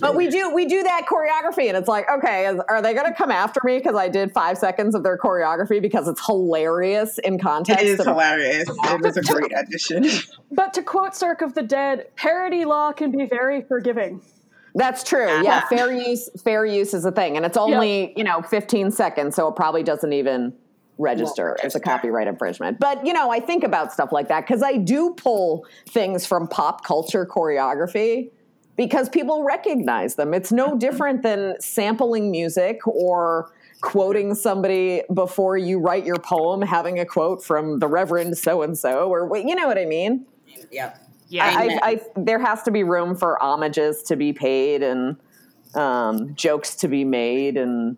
But we do we do that choreography, and it's like, okay, is, are they going to come after me because I did five seconds of their choreography because it's hilarious in context? It is and- hilarious. It was a great audition. But to quote Cirque of the Dead, parody law can be very forgiving. That's true. Yeah, fair use. Fair use is a thing, and it's only you know 15 seconds, so it probably doesn't even register as a copyright infringement. But you know, I think about stuff like that because I do pull things from pop culture choreography because people recognize them. It's no different than sampling music or quoting somebody before you write your poem, having a quote from the Reverend so and so, or you know what I mean. Yeah. Yeah, Amen. I, I, there has to be room for homages to be paid and um, jokes to be made and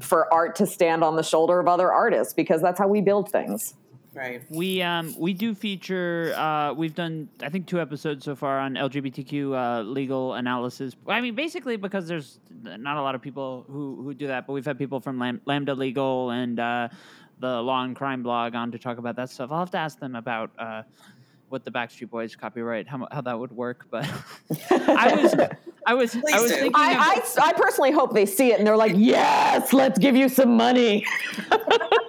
for art to stand on the shoulder of other artists because that's how we build things. Right. We um we do feature uh we've done I think two episodes so far on LGBTQ uh, legal analysis. I mean basically because there's not a lot of people who who do that, but we've had people from Lam- Lambda Legal and uh, the Law and Crime blog on to talk about that stuff. I'll have to ask them about uh, what the Backstreet Boys copyright how how that would work, but I was I was I was do. thinking of, I, I, I personally hope they see it and they're like, yes, let's give you some money.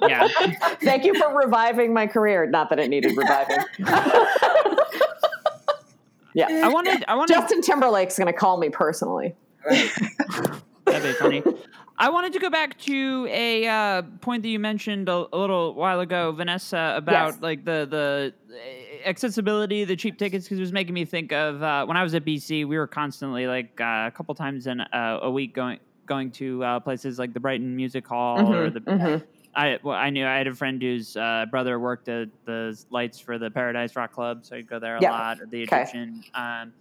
yeah. Thank you for reviving my career. Not that it needed reviving. yeah. I wanted I wanted Justin Timberlake's going to call me personally. Right. That'd be funny. I wanted to go back to a uh, point that you mentioned a, a little while ago, Vanessa, about Yes. like the the uh, accessibility, the cheap tickets, because it was making me think of uh, when I was at BC. We were constantly like uh, a couple times in uh, a week going going to uh, places like the Brighton Music Hall or Mhm, the. mhm. I well, I knew I had a friend whose uh, brother worked at the lights for the Paradise Rock Club, so I'd go there a Yeah. lot. Or the. Egyptian. Um,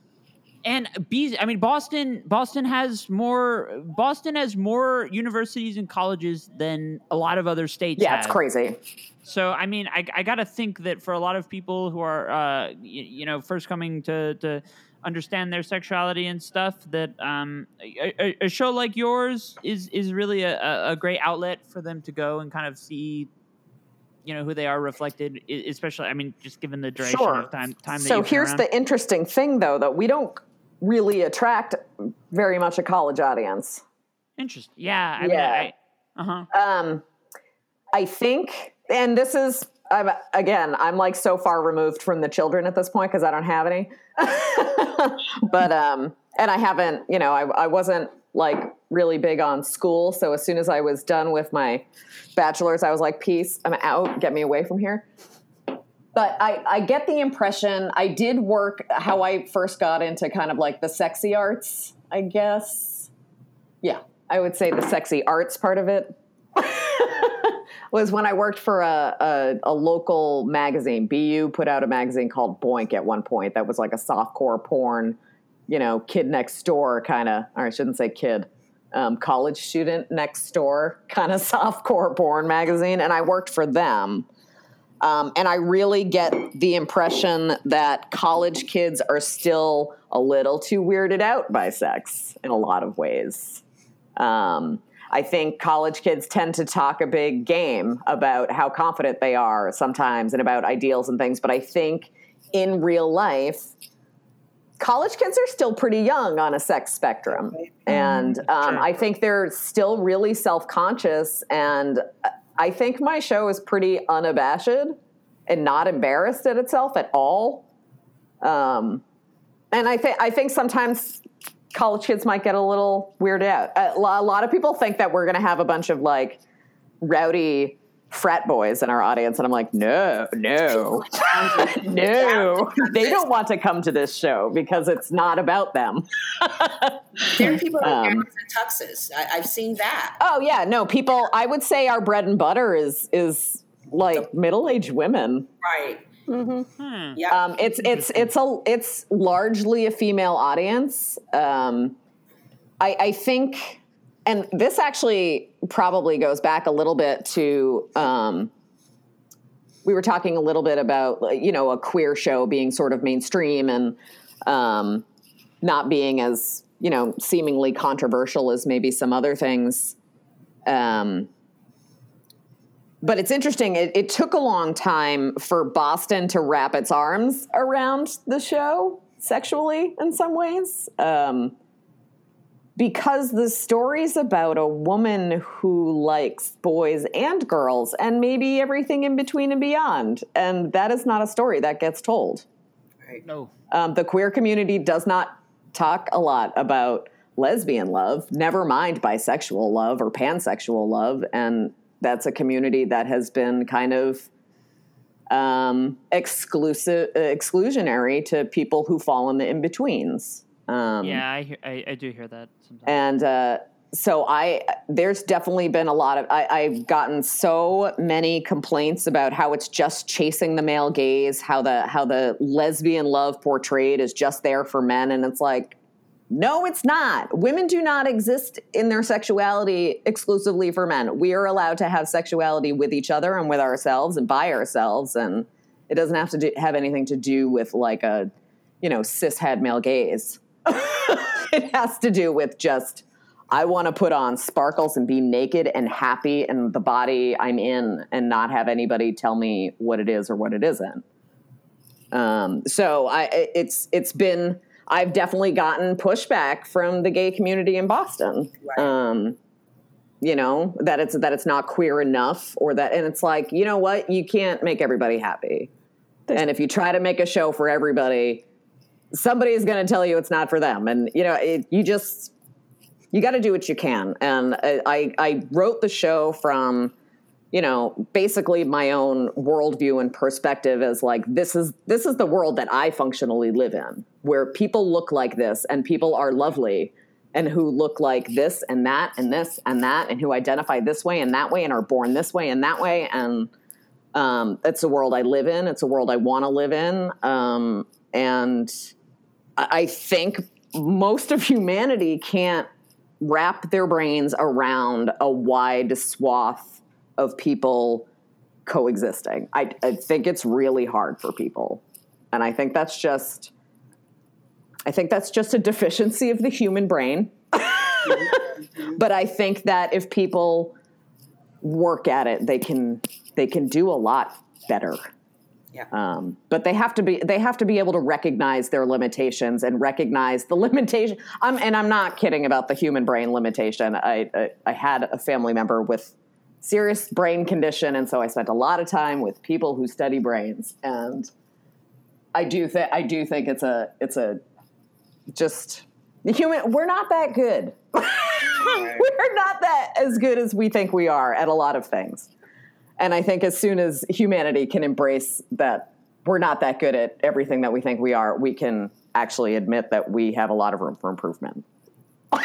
and bees i mean boston boston has more boston has more universities and colleges than a lot of other states Yeah, have. it's crazy. so i mean i, I gotta think that for a lot of people who are uh you, you know first coming to to understand their sexuality and stuff that um a, a- show like yours is is really a, a- great outlet for them to go and kind of see you know who they are reflected especially i mean just given the duration Sure. of time time that So here's around. the interesting thing, though, that we don't really attract very much a college audience. Interesting. Yeah. I Yeah. uh-huh. Um, I think, and this is I'm, again, I'm like so far removed from the children at this point because I don't have any. but um, and I haven't, you know, I, I wasn't like really big on school. So as soon as I was done with my bachelor's, I was like, peace, I'm out, get me away from here. But I, I get the impression I did work how I first got into kind of like the sexy arts, I guess. Yeah, I would say the sexy arts part of it was when I worked for a, a, a local magazine. BU put out a magazine called Boink at one point that was like a softcore porn, you know, kid next door kind of, or I shouldn't say kid, um, college student next door kind of softcore porn magazine. And I worked for them. Um, and I really get the impression that college kids are still a little too weirded out by sex in a lot of ways. Um, I think college kids tend to talk a big game about how confident they are sometimes and about ideals and things. But I think in real life, college kids are still pretty young on a sex spectrum. And um, I think they're still really self conscious. And I think my show is pretty unabashed and not embarrassed at itself at all. Um, and I think I think sometimes college kids might get a little weirded out. A a lot of people think that we're going to have a bunch of like rowdy frat boys in our audience, and I'm like, no, no, no. They don't want to come to this show because it's not about them. There are people in Um, gowns and tuxes. I, I've seen that. Oh yeah, no. People, I would say our bread and butter is is like middle aged women. Right. Hmm. Yeah. Um, it's it's it's a it's largely a female audience. Um, I, I think, and this actually probably goes back a little bit to. Um, we were talking a little bit about you know a queer show being sort of mainstream and um, not being as you know seemingly controversial as maybe some other things. Um, but it's interesting. It, it took a long time for Boston to wrap its arms around the show sexually in some ways. Um, because the story's about a woman who likes boys and girls and maybe everything in between and beyond. And that is not a story that gets told. No. Um, the queer community does not talk a lot about lesbian love, never mind bisexual love or pansexual love. And that's a community that has been kind of um, exclusive, exclusionary to people who fall in the in betweens. Um, Yeah, I, hear, I I do hear that sometimes. and uh, so I, there's definitely been a lot of. I, I've gotten so many complaints about how it's just chasing the male gaze, how the how the lesbian love portrayed is just there for men, and it's like, no, it's not. Women do not exist in their sexuality exclusively for men. We are allowed to have sexuality with each other and with ourselves and by ourselves, and it doesn't have to do, have anything to do with like a, you know, cishet male gaze. it has to do with just I want to put on sparkles and be naked and happy in the body I'm in and not have anybody tell me what it is or what it isn't. Um, so I, it's it's been I've definitely gotten pushback from the gay community in Boston. Right. Um, you know that it's that it's not queer enough, or that, and it's like you know what, you can't make everybody happy. And if you try to make a show for everybody, somebody is going to tell you it's not for them, and you know it, you just you got to do what you can. And I, I I wrote the show from you know basically my own worldview and perspective as like this is this is the world that I functionally live in, where people look like this and people are lovely and who look like this and that and this and that and who identify this way and that way and are born this way and that way and um, it's a world I live in. It's a world I want to live in. Um, and I think most of humanity can't wrap their brains around a wide swath of people coexisting. I, I think it's really hard for people. And I think that's just I think that's just a deficiency of the human brain. but I think that if people work at it, they can they can do a lot better. Yeah. Um, but they have to be they have to be able to recognize their limitations and recognize the limitation. I'm, and I'm not kidding about the human brain limitation. I, I I had a family member with serious brain condition, and so I spent a lot of time with people who study brains. And I do think I do think it's a it's a just the human. We're not that good. we're not that as good as we think we are at a lot of things. And I think as soon as humanity can embrace that we're not that good at everything that we think we are, we can actually admit that we have a lot of room for improvement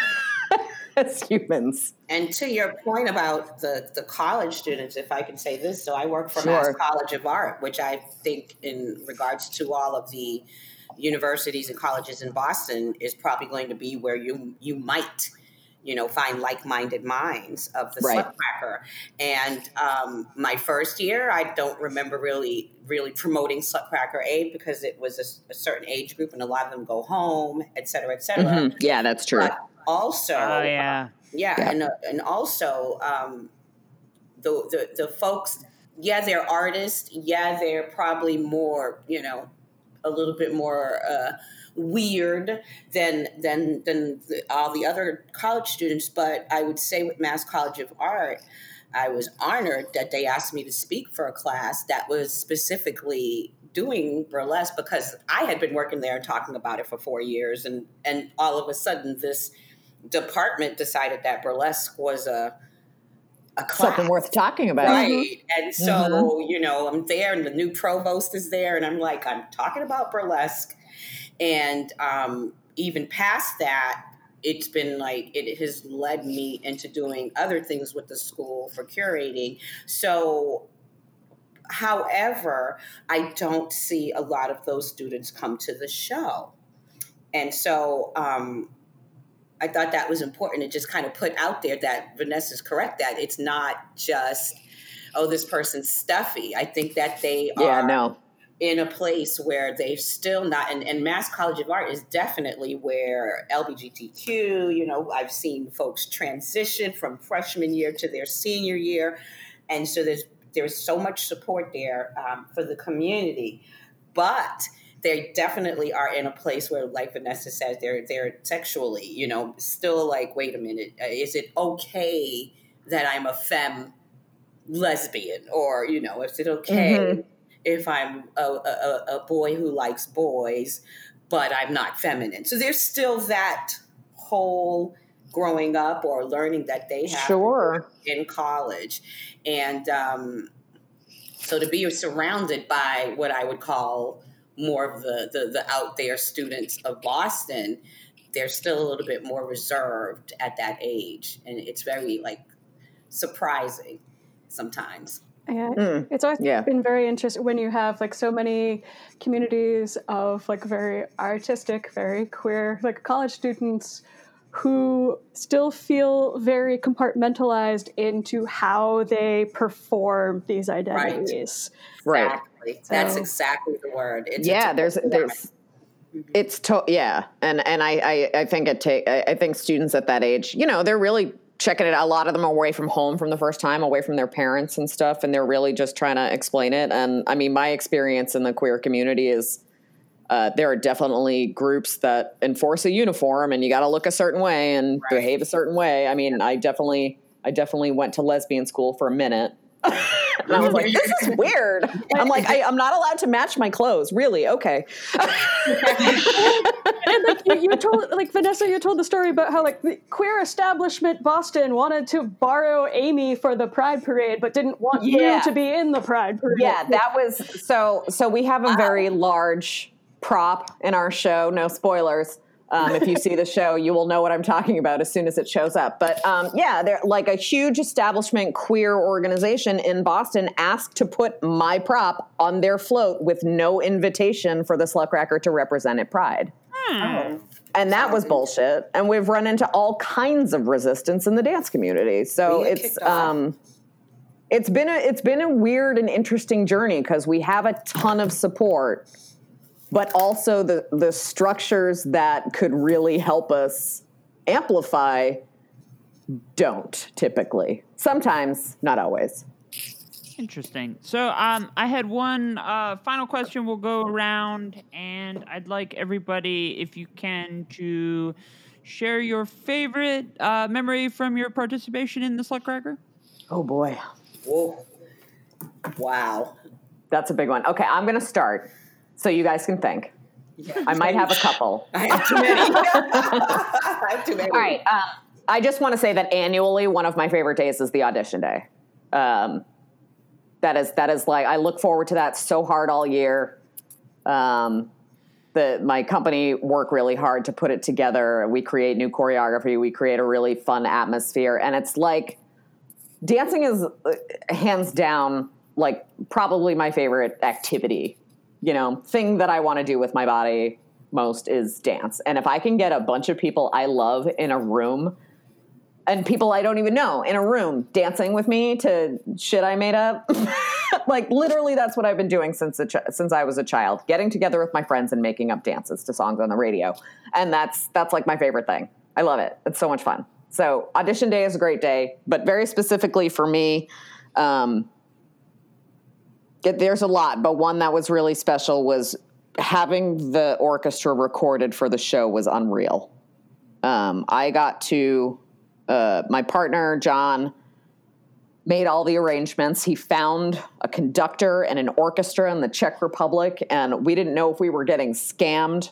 as humans. And to your point about the, the college students, if I can say this, so I work for Sure. Mass College of Art, which I think, in regards to all of the universities and colleges in Boston, is probably going to be where you you might, you know, find like minded minds of the Right. Slutcracker. And um, my first year, I don't remember really really promoting Slutcracker Aid because it was a certain age group, and a lot of them go home, et cetera, et cetera. Mhm. Yeah, that's true. But also, Oh yeah. yeah, Yeah. and uh, and also um, the, the the folks. Yeah, they're artists. Yeah, they're probably more, you know, a little bit more uh, weird than than than the, all the other college students. But I would say with Mass College of Art, I was honored that they asked me to speak for a class that was specifically doing burlesque because I had been working there and talking about it for four years, and and all of a sudden this department decided that burlesque was a a class. Something worth talking about. Right. Mm-hmm. And so, mm-hmm. you know, I'm there and the new provost is there and I'm like, I'm talking about burlesque. And um, even past that, it's been like it has led me into doing other things with the school for curating. So however, I don't see a lot of those students come to the show. And so um, I thought that was important to just kind of put out there that Vanessa's correct that it's not just, oh, this person's stuffy. I think that they Yeah, are no. In a place where they've still not, and, and Mass College of Art is definitely where LBGTQ, you know, I've seen folks transition from freshman year to their senior year. And so there's, there's so much support there um, for the community. But they definitely are in a place where, like Vanessa says, they're they're sexually, you know, still like, wait a minute, uh, is it okay that I'm a femme lesbian, or you know, is it okay Mhm. If I'm a, a, a boy who likes boys, but I'm not feminine? So there's still that whole growing up or learning that they have Sure. in college, and um, so to be surrounded by what I would call more of the, the the out there students of Boston, they're still a little bit more reserved at that age, and it's very like surprising sometimes. Yeah, Mm. it's always Yeah. been very interesting when you have like so many communities of like very artistic, very queer, like college students who still feel very compartmentalized into how they perform these identities. Right. Exactly. That's exactly the word. It's, yeah, there's a- there's it's to yeah, and and I I, I think it take I, I think students at that age, you know, they're really checking it out. A lot of them are away from home from the first time, away from their parents and stuff, and they're really just trying to explain it. And I mean, my experience in the queer community is. Uh, there are definitely groups that enforce a uniform, and you got to look a certain way and Right. behave a certain way. I mean, I definitely, I definitely went to lesbian school for a minute, and I was like, "This is weird." I'm like, I, "I'm not allowed to match my clothes." Really? Okay. and like you, you told like Vanessa, you told the story about how like the queer establishment Boston wanted to borrow Amy for the Pride Parade, but didn't want Yeah. you to be in the Pride Parade. Yeah, that was so. So we have a very large prop in our show. No spoilers. Um, if you see the show, you will know what I'm talking about as soon as it shows up. But um, yeah, they're like a huge establishment queer organization in Boston asked to put my prop on their float with no invitation for the Slutcracker to represent at Pride. Hmm. and that was bullshit. And we've run into all kinds of resistance in the dance community. So it's um, it's been a it's been a weird and interesting journey because we have a ton of support, but also the the structures that could really help us amplify don't typically. Sometimes, not always. Interesting. So, um, I had one uh, final question. We'll go around, and I'd like everybody, if you can, to share your favorite uh, memory from your participation in the Slutcracker. Oh boy. Whoa. Wow. That's a big one. Okay, I'm going to start so you guys can think. I might have a couple. I have too many. I have too many. All right. Um, I just want to say that annually, one of my favorite days is the audition day. Um, that is that is like I look forward to that so hard all year. Um, the my company work really hard to put it together. We create new choreography. We create a really fun atmosphere, and it's like dancing is uh, hands down like probably my favorite activity. You know, thing that I want to do with my body most is dance. And if I can get a bunch of people I love in a room and people I don't even know in a room dancing with me to shit I made up. like literally that's what I've been doing since ch- since I was a child, getting together with my friends and making up dances to songs on the radio. And that's that's like my favorite thing. I love it. It's so much fun. So audition day is a great day, but very specifically for me, um, there's a lot, but one that was really special was having the orchestra recorded for the show was unreal. Um, I got to uh, my partner John made all the arrangements. He found a conductor and an orchestra in the Czech Republic, and we didn't know if we were getting scammed.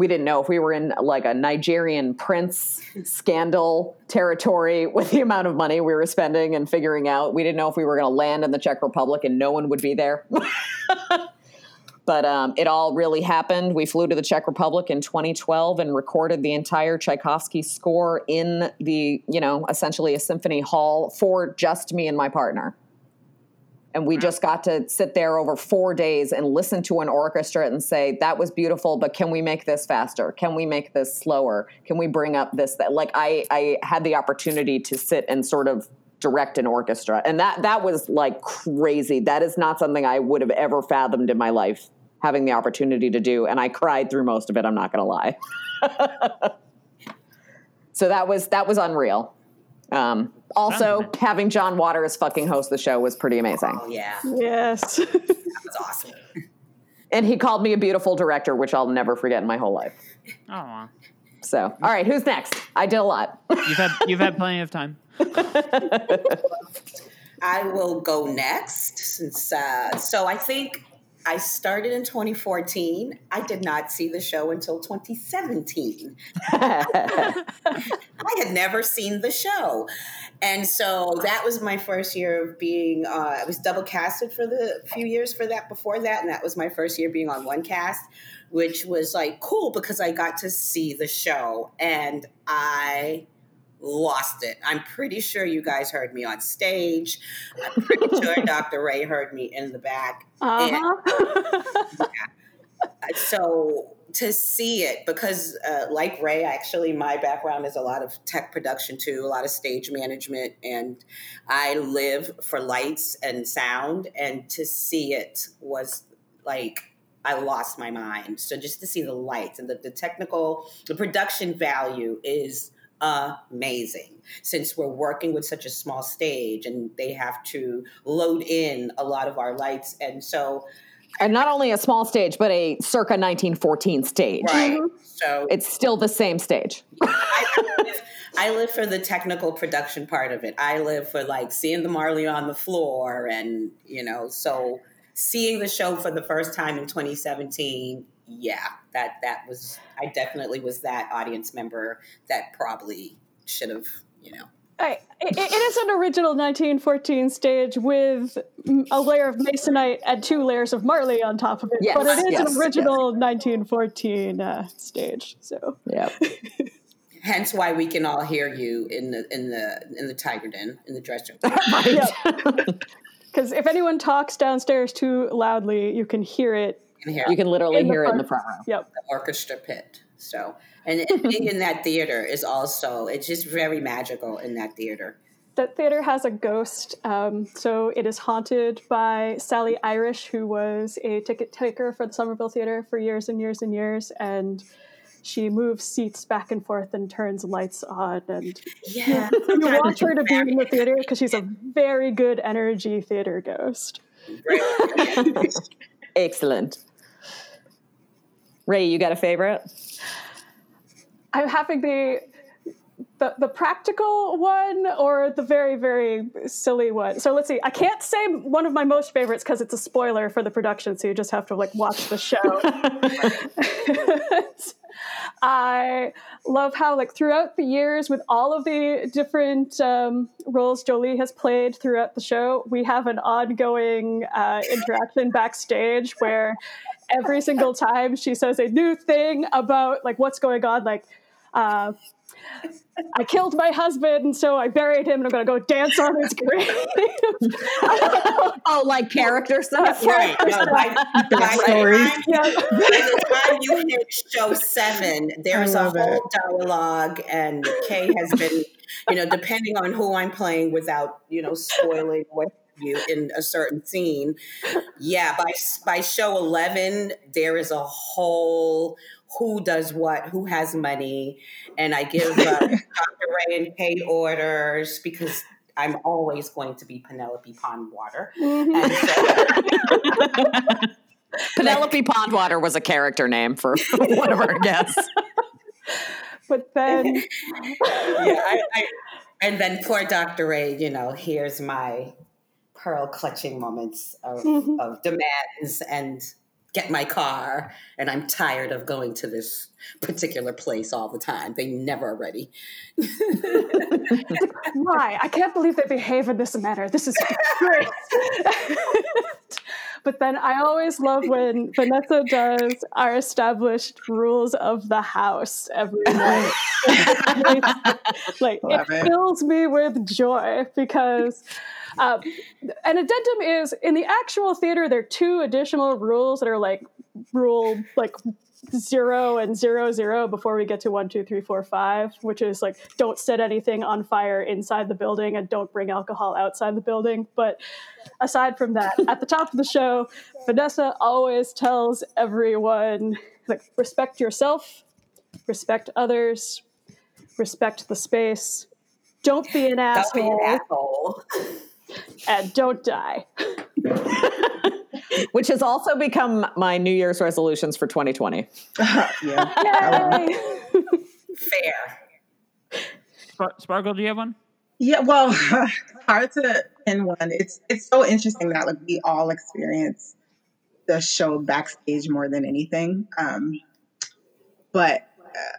We didn't know if we were in like a Nigerian prince scandal territory with the amount of money we were spending and figuring out. We didn't know if we were going to land in the Czech Republic and no one would be there. but um, it all really happened. We flew to the Czech Republic in 2012 and recorded the entire Tchaikovsky score in the, you know, essentially a symphony hall for just me and my partner. And we mm. just got to sit there over four days and listen to an orchestra and say, that was beautiful, but can we make this faster? Can we make this slower? Can we bring up this? That? Like, I, I had the opportunity to sit and sort of direct an orchestra. And that, that was like crazy. That is not something I would have ever fathomed in my life having the opportunity to do. And I cried through most of it, I'm not going to lie. so that was, that was unreal. Um, also, Sounds having John Waters fucking host the show was pretty amazing. Oh, yeah. Yes. That was awesome. And he called me a beautiful director, which I'll never forget in my whole life. Oh. So, all right, who's next? I did a lot. You've had you've had plenty of time. I will go next. Since uh, so, I think I started in 2014. I did not see the show until 2017. I had never seen the show, and so that was my first year of being. Uh, I was double casted for the few years for that before that, and that was my first year being on one cast, which was like cool because I got to see the show, and I lost it. I'm pretty sure you guys heard me on stage. I'm pretty sure Dr. Rae heard me in the back. Uh-huh. So to see it, because uh, like Rae, actually, my background is a lot of tech production too, a lot of stage management, and I live for lights and sound. And to see it was like I lost my mind. So just to see the lights and the, the technical, the production value is amazing since we're working with such a small stage and they have to load in a lot of our lights. And so, and not only a small stage, but a circa 1914 stage. right. Mm-hmm. So It's still the same stage. I live, I live for the technical production part of it. I live for like seeing the Marley on the floor and, you know, so seeing the show for the first time in 2017, yeah, that that was I definitely was that audience member that probably should have, you know. I, it, it is an original 1914 stage with a layer of masonite and two layers of marley on top of it. Yes, but it is yes, an original 1914 uh, stage. So Yeah. Hence why we can all hear you in the in the in the Tiger Den in the dressing room. because if anyone talks downstairs too loudly, you can hear it. You can hear You can literally In the hear it in the front row. Yep. the orchestra pit. So, and being in that theater is also, it's just very magical in that theater. That theater has a ghost. Um, so it is haunted by Sally Irish, who was a ticket taker for the Somerville Theater for years and years and years. And she moves seats back and forth and turns lights on. And Yeah. you, you want her to be in the theater because she's a very good energy theater ghost. Excellent. Rae, you got a favorite? I'm having the the the practical one or the very very silly one. So let's see. I can't say one of my most favorites because it's a spoiler for the production, so you just have to like watch the show. I love how like throughout the years with all of the different um, roles Jolie has played throughout the show, we have an ongoing uh, interaction backstage where every single time she says a new thing about like what's going on, like. Uh, I killed my husband, and so I buried him, and I'm going to go dance on his grave. oh, like character stuff? Right. No, by, by, the Backstory. time, yeah. by the time you hit show seven, there's a love it. whole dialogue, and Kay has been, you know, depending on who I'm playing without, you know, spoiling what you in a certain scene. Yeah, by by show eleven, there is a whole who does what, who has money, and I give uh, Dr. Rae and Kay orders because. I'm always going to be Penelope Pondwater. And so, Penelope Pondwater was a character name for one of our guests. But then yeah, I, I, and then poor Dr. Rae, you know, here's my pearl clutching moments of, Mhm. of demands and get my car. And I'm tired of going to this particular place all the time. They never are ready. why? I can't believe they behave in this manner. This is great. but then I always love when Vanessa does our established rules of the house every night. like Love it it. fills me with joy because um, an addendum is in the actual theater there are two additional rules that are like rule like zero and zero zero before we get to one two three four five which is like don't set anything on fire inside the building and don't bring alcohol outside the building. But aside from that at the top of the show vanessa always tells everyone like respect yourself respect others respect the space. Don't be an Don't be an asshole. asshole. and don't die Which has also become my New Year's resolutions for 2020. yeah. Yay! Fair. Spar- Sparklle, do you have one? Yeah, well, hard to pin one. It's it's so interesting that like we all experience the show backstage more than anything. Um, but uh,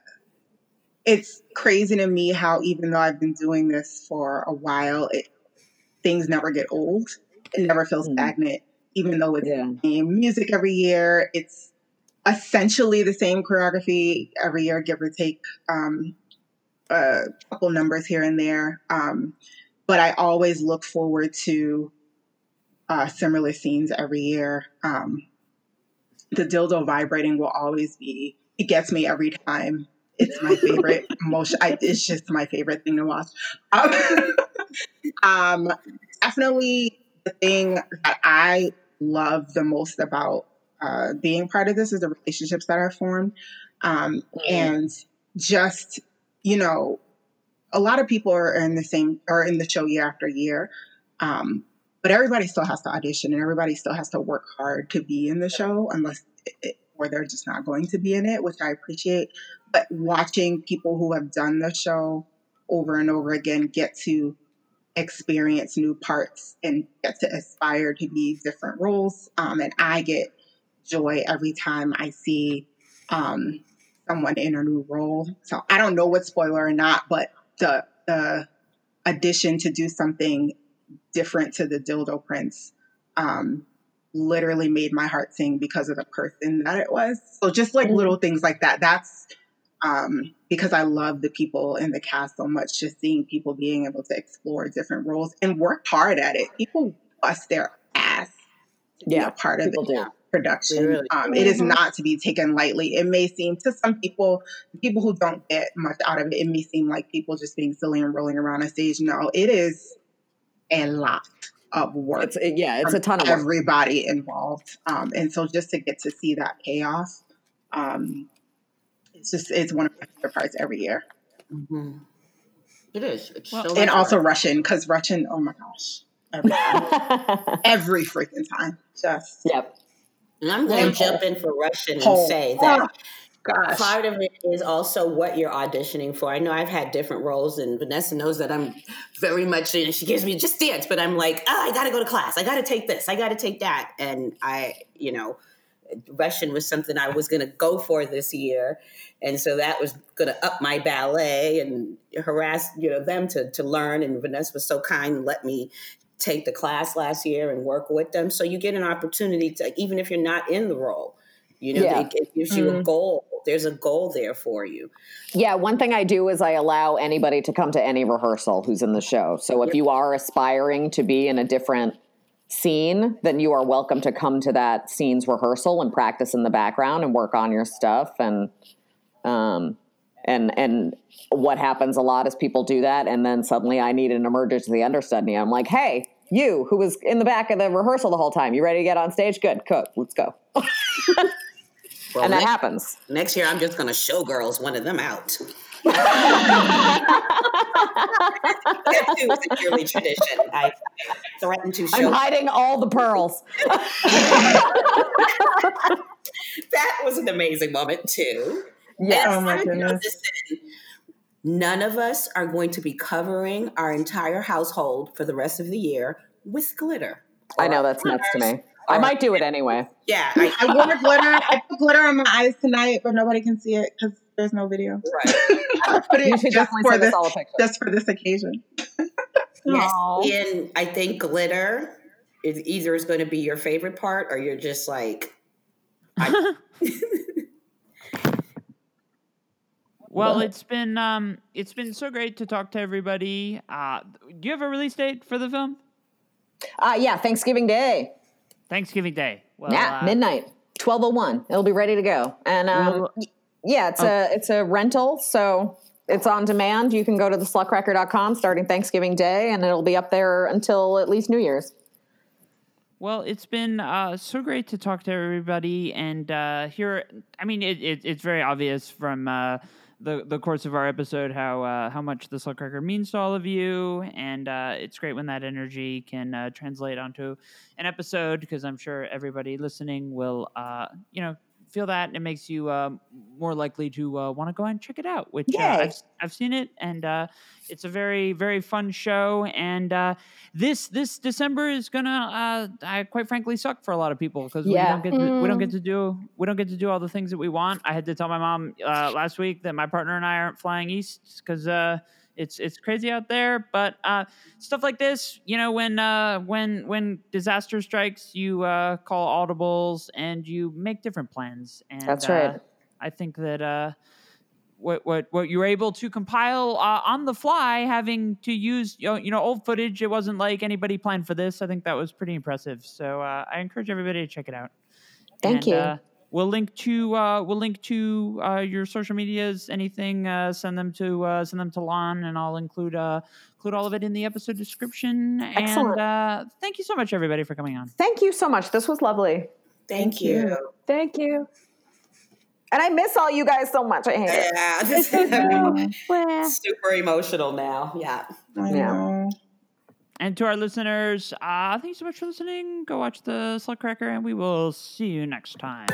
it's crazy to me how even though I've been doing this for a while, it things never get old. It never feels Mm. stagnant, even though it's Yeah. the same music every year. It's essentially the same choreography every year, give or take. Um, a couple numbers here and there. Um, but I always look forward to uh, similar scenes every year. Um, the dildo vibrating will always be, it gets me every time. It's my favorite motion. I, it's just my favorite thing to watch. Um, definitely the thing that I love the most about uh, being part of this is the relationships that are formed. Um, and just you know, a lot of people are in the same are in the show year after year, um, but everybody still has to audition and everybody still has to work hard to be in the show, unless it, or they're just not going to be in it, which I appreciate. But watching people who have done the show over and over again get to experience new parts and get to aspire to be different roles, um, and I get joy every time I see. Um, someone in a new role. So I don't know what spoiler or not, but the the addition to do something different to the dildo prince um, literally made my heart sing because of the person that it was. So just like little things like that. That's um, because I love the people in the cast so much. Just seeing people being able to explore different roles and work hard at it. People bust their ass to be Yeah, a part of the production. Really? Um, it is not to be taken lightly. It may seem to some people, people who don't get much out of it, it may seem like people just being silly and rolling around on stage. No, it is a lot of work. It's yeah, it's a ton of work. everybody involved. Um, and so just to get to see that payoff, um, it's just it's one of my favorite parts every year. Mhm. It is. It's Well, so And also work. Russian, because Russian, oh my gosh, every, every freaking time, just yep. And I'm going to jump in for Russian and Paul. say that Oh, gosh, part of it is also what you're auditioning for. I know I've had different roles, and Vanessa knows that I'm very much. You know, she gives me just dance, but I'm like, oh, I got to go to class. I got to take this. I got to take that. And I, you know, Russian was something I was going to go for this year, and so that was going to up my ballet and harass you know them to to learn. And Vanessa was so kind and let me take the class last year and work with them. So you get an opportunity to, even if you're not in the role, you know, Yeah. it, it gives you a mm-hmm. goal. There's a goal there for you. Yeah, one thing I do is I allow anybody to come to any rehearsal who's in the show. So if you are aspiring to be in a different scene, then you are welcome to come to that scene's rehearsal and practice in the background and work on your stuff and um and and what happens a lot is people do that and then suddenly I need an emergency understudy. I'm like, "Hey, you who was in the back of the rehearsal the whole time, you ready to get on stage? Good. Cook. Let's go." Well, and that next, happens. next year, I'm just going to show girls one of them out. That too is a yearly tradition. I threaten to show. I'm show. hiding all the pearls. That was an amazing moment too. Yes. Oh my goodness. None of us are going to be covering our entire household for the rest of the year with glitter. I know that's nuts to me. I might do it anyway. Yeah, I, I wore glitter. I put glitter on my eyes tonight, but nobody can see it because there's no video. right. I put You should just for this, all a picture. just for this occasion. Yes, Aw. and I think glitter is either is going to be your favorite part, or you're just like, I, Well, it's been um, it's been so great to talk to everybody. Uh, do you have a release date for the film? Uh, yeah, Thanksgiving Day. Thanksgiving Day. Well, yeah, uh, midnight, twelve oh one. It'll be ready to go. And um, Well- y- yeah, it's a it's a rental, so it's on demand. You can go to the slutcracker.com starting Thanksgiving Day, and it'll be up there until at least New Year's. Well, it's been uh, so great to talk to everybody and uh, hear. I mean, it, it, it's very obvious from uh, the the course of our episode how uh, how much the Slutcracker means to all of you, and uh, it's great when that energy can uh, translate onto an episode because I'm sure everybody listening will, uh, you know. Feel that and it makes you uh, more likely to uh, want to go and check it out. Which uh, I've I've seen it and uh, it's a very very fun show. And uh, this this December is gonna, uh, I quite frankly, suck for a lot of people because we Yeah. don't get to, we don't Mm. get to do we don't get to do all the things that we want. I had to tell my mom uh, last week that my partner and I aren't flying east because uh, it's it's crazy out there. But uh, stuff like this, you know, when uh, when when disaster strikes, you uh, call audibles and you make different plans. And That's uh, right. I think that. Uh, what what what you were able to compile uh, on the fly, having to use you know, you know old footage. It wasn't like anybody planned for this. I think that was pretty impressive. So uh, I encourage everybody to check it out. Thank And, you. We'll link to uh, we'll link to uh, your social medias. Anything, uh, send them to uh, send them to Lon, and I'll include uh, include all of it in the episode description. Excellent. And uh, thank you so much, everybody, for coming on. Thank you so much. This was lovely, thank you. Thank you. and I miss all you guys so much. I hate it. Yeah, super emotional now. Yeah. I Yeah. know. And to our listeners, uh, thank you so much for listening. Go watch the Slutcracker, and we will see you next time.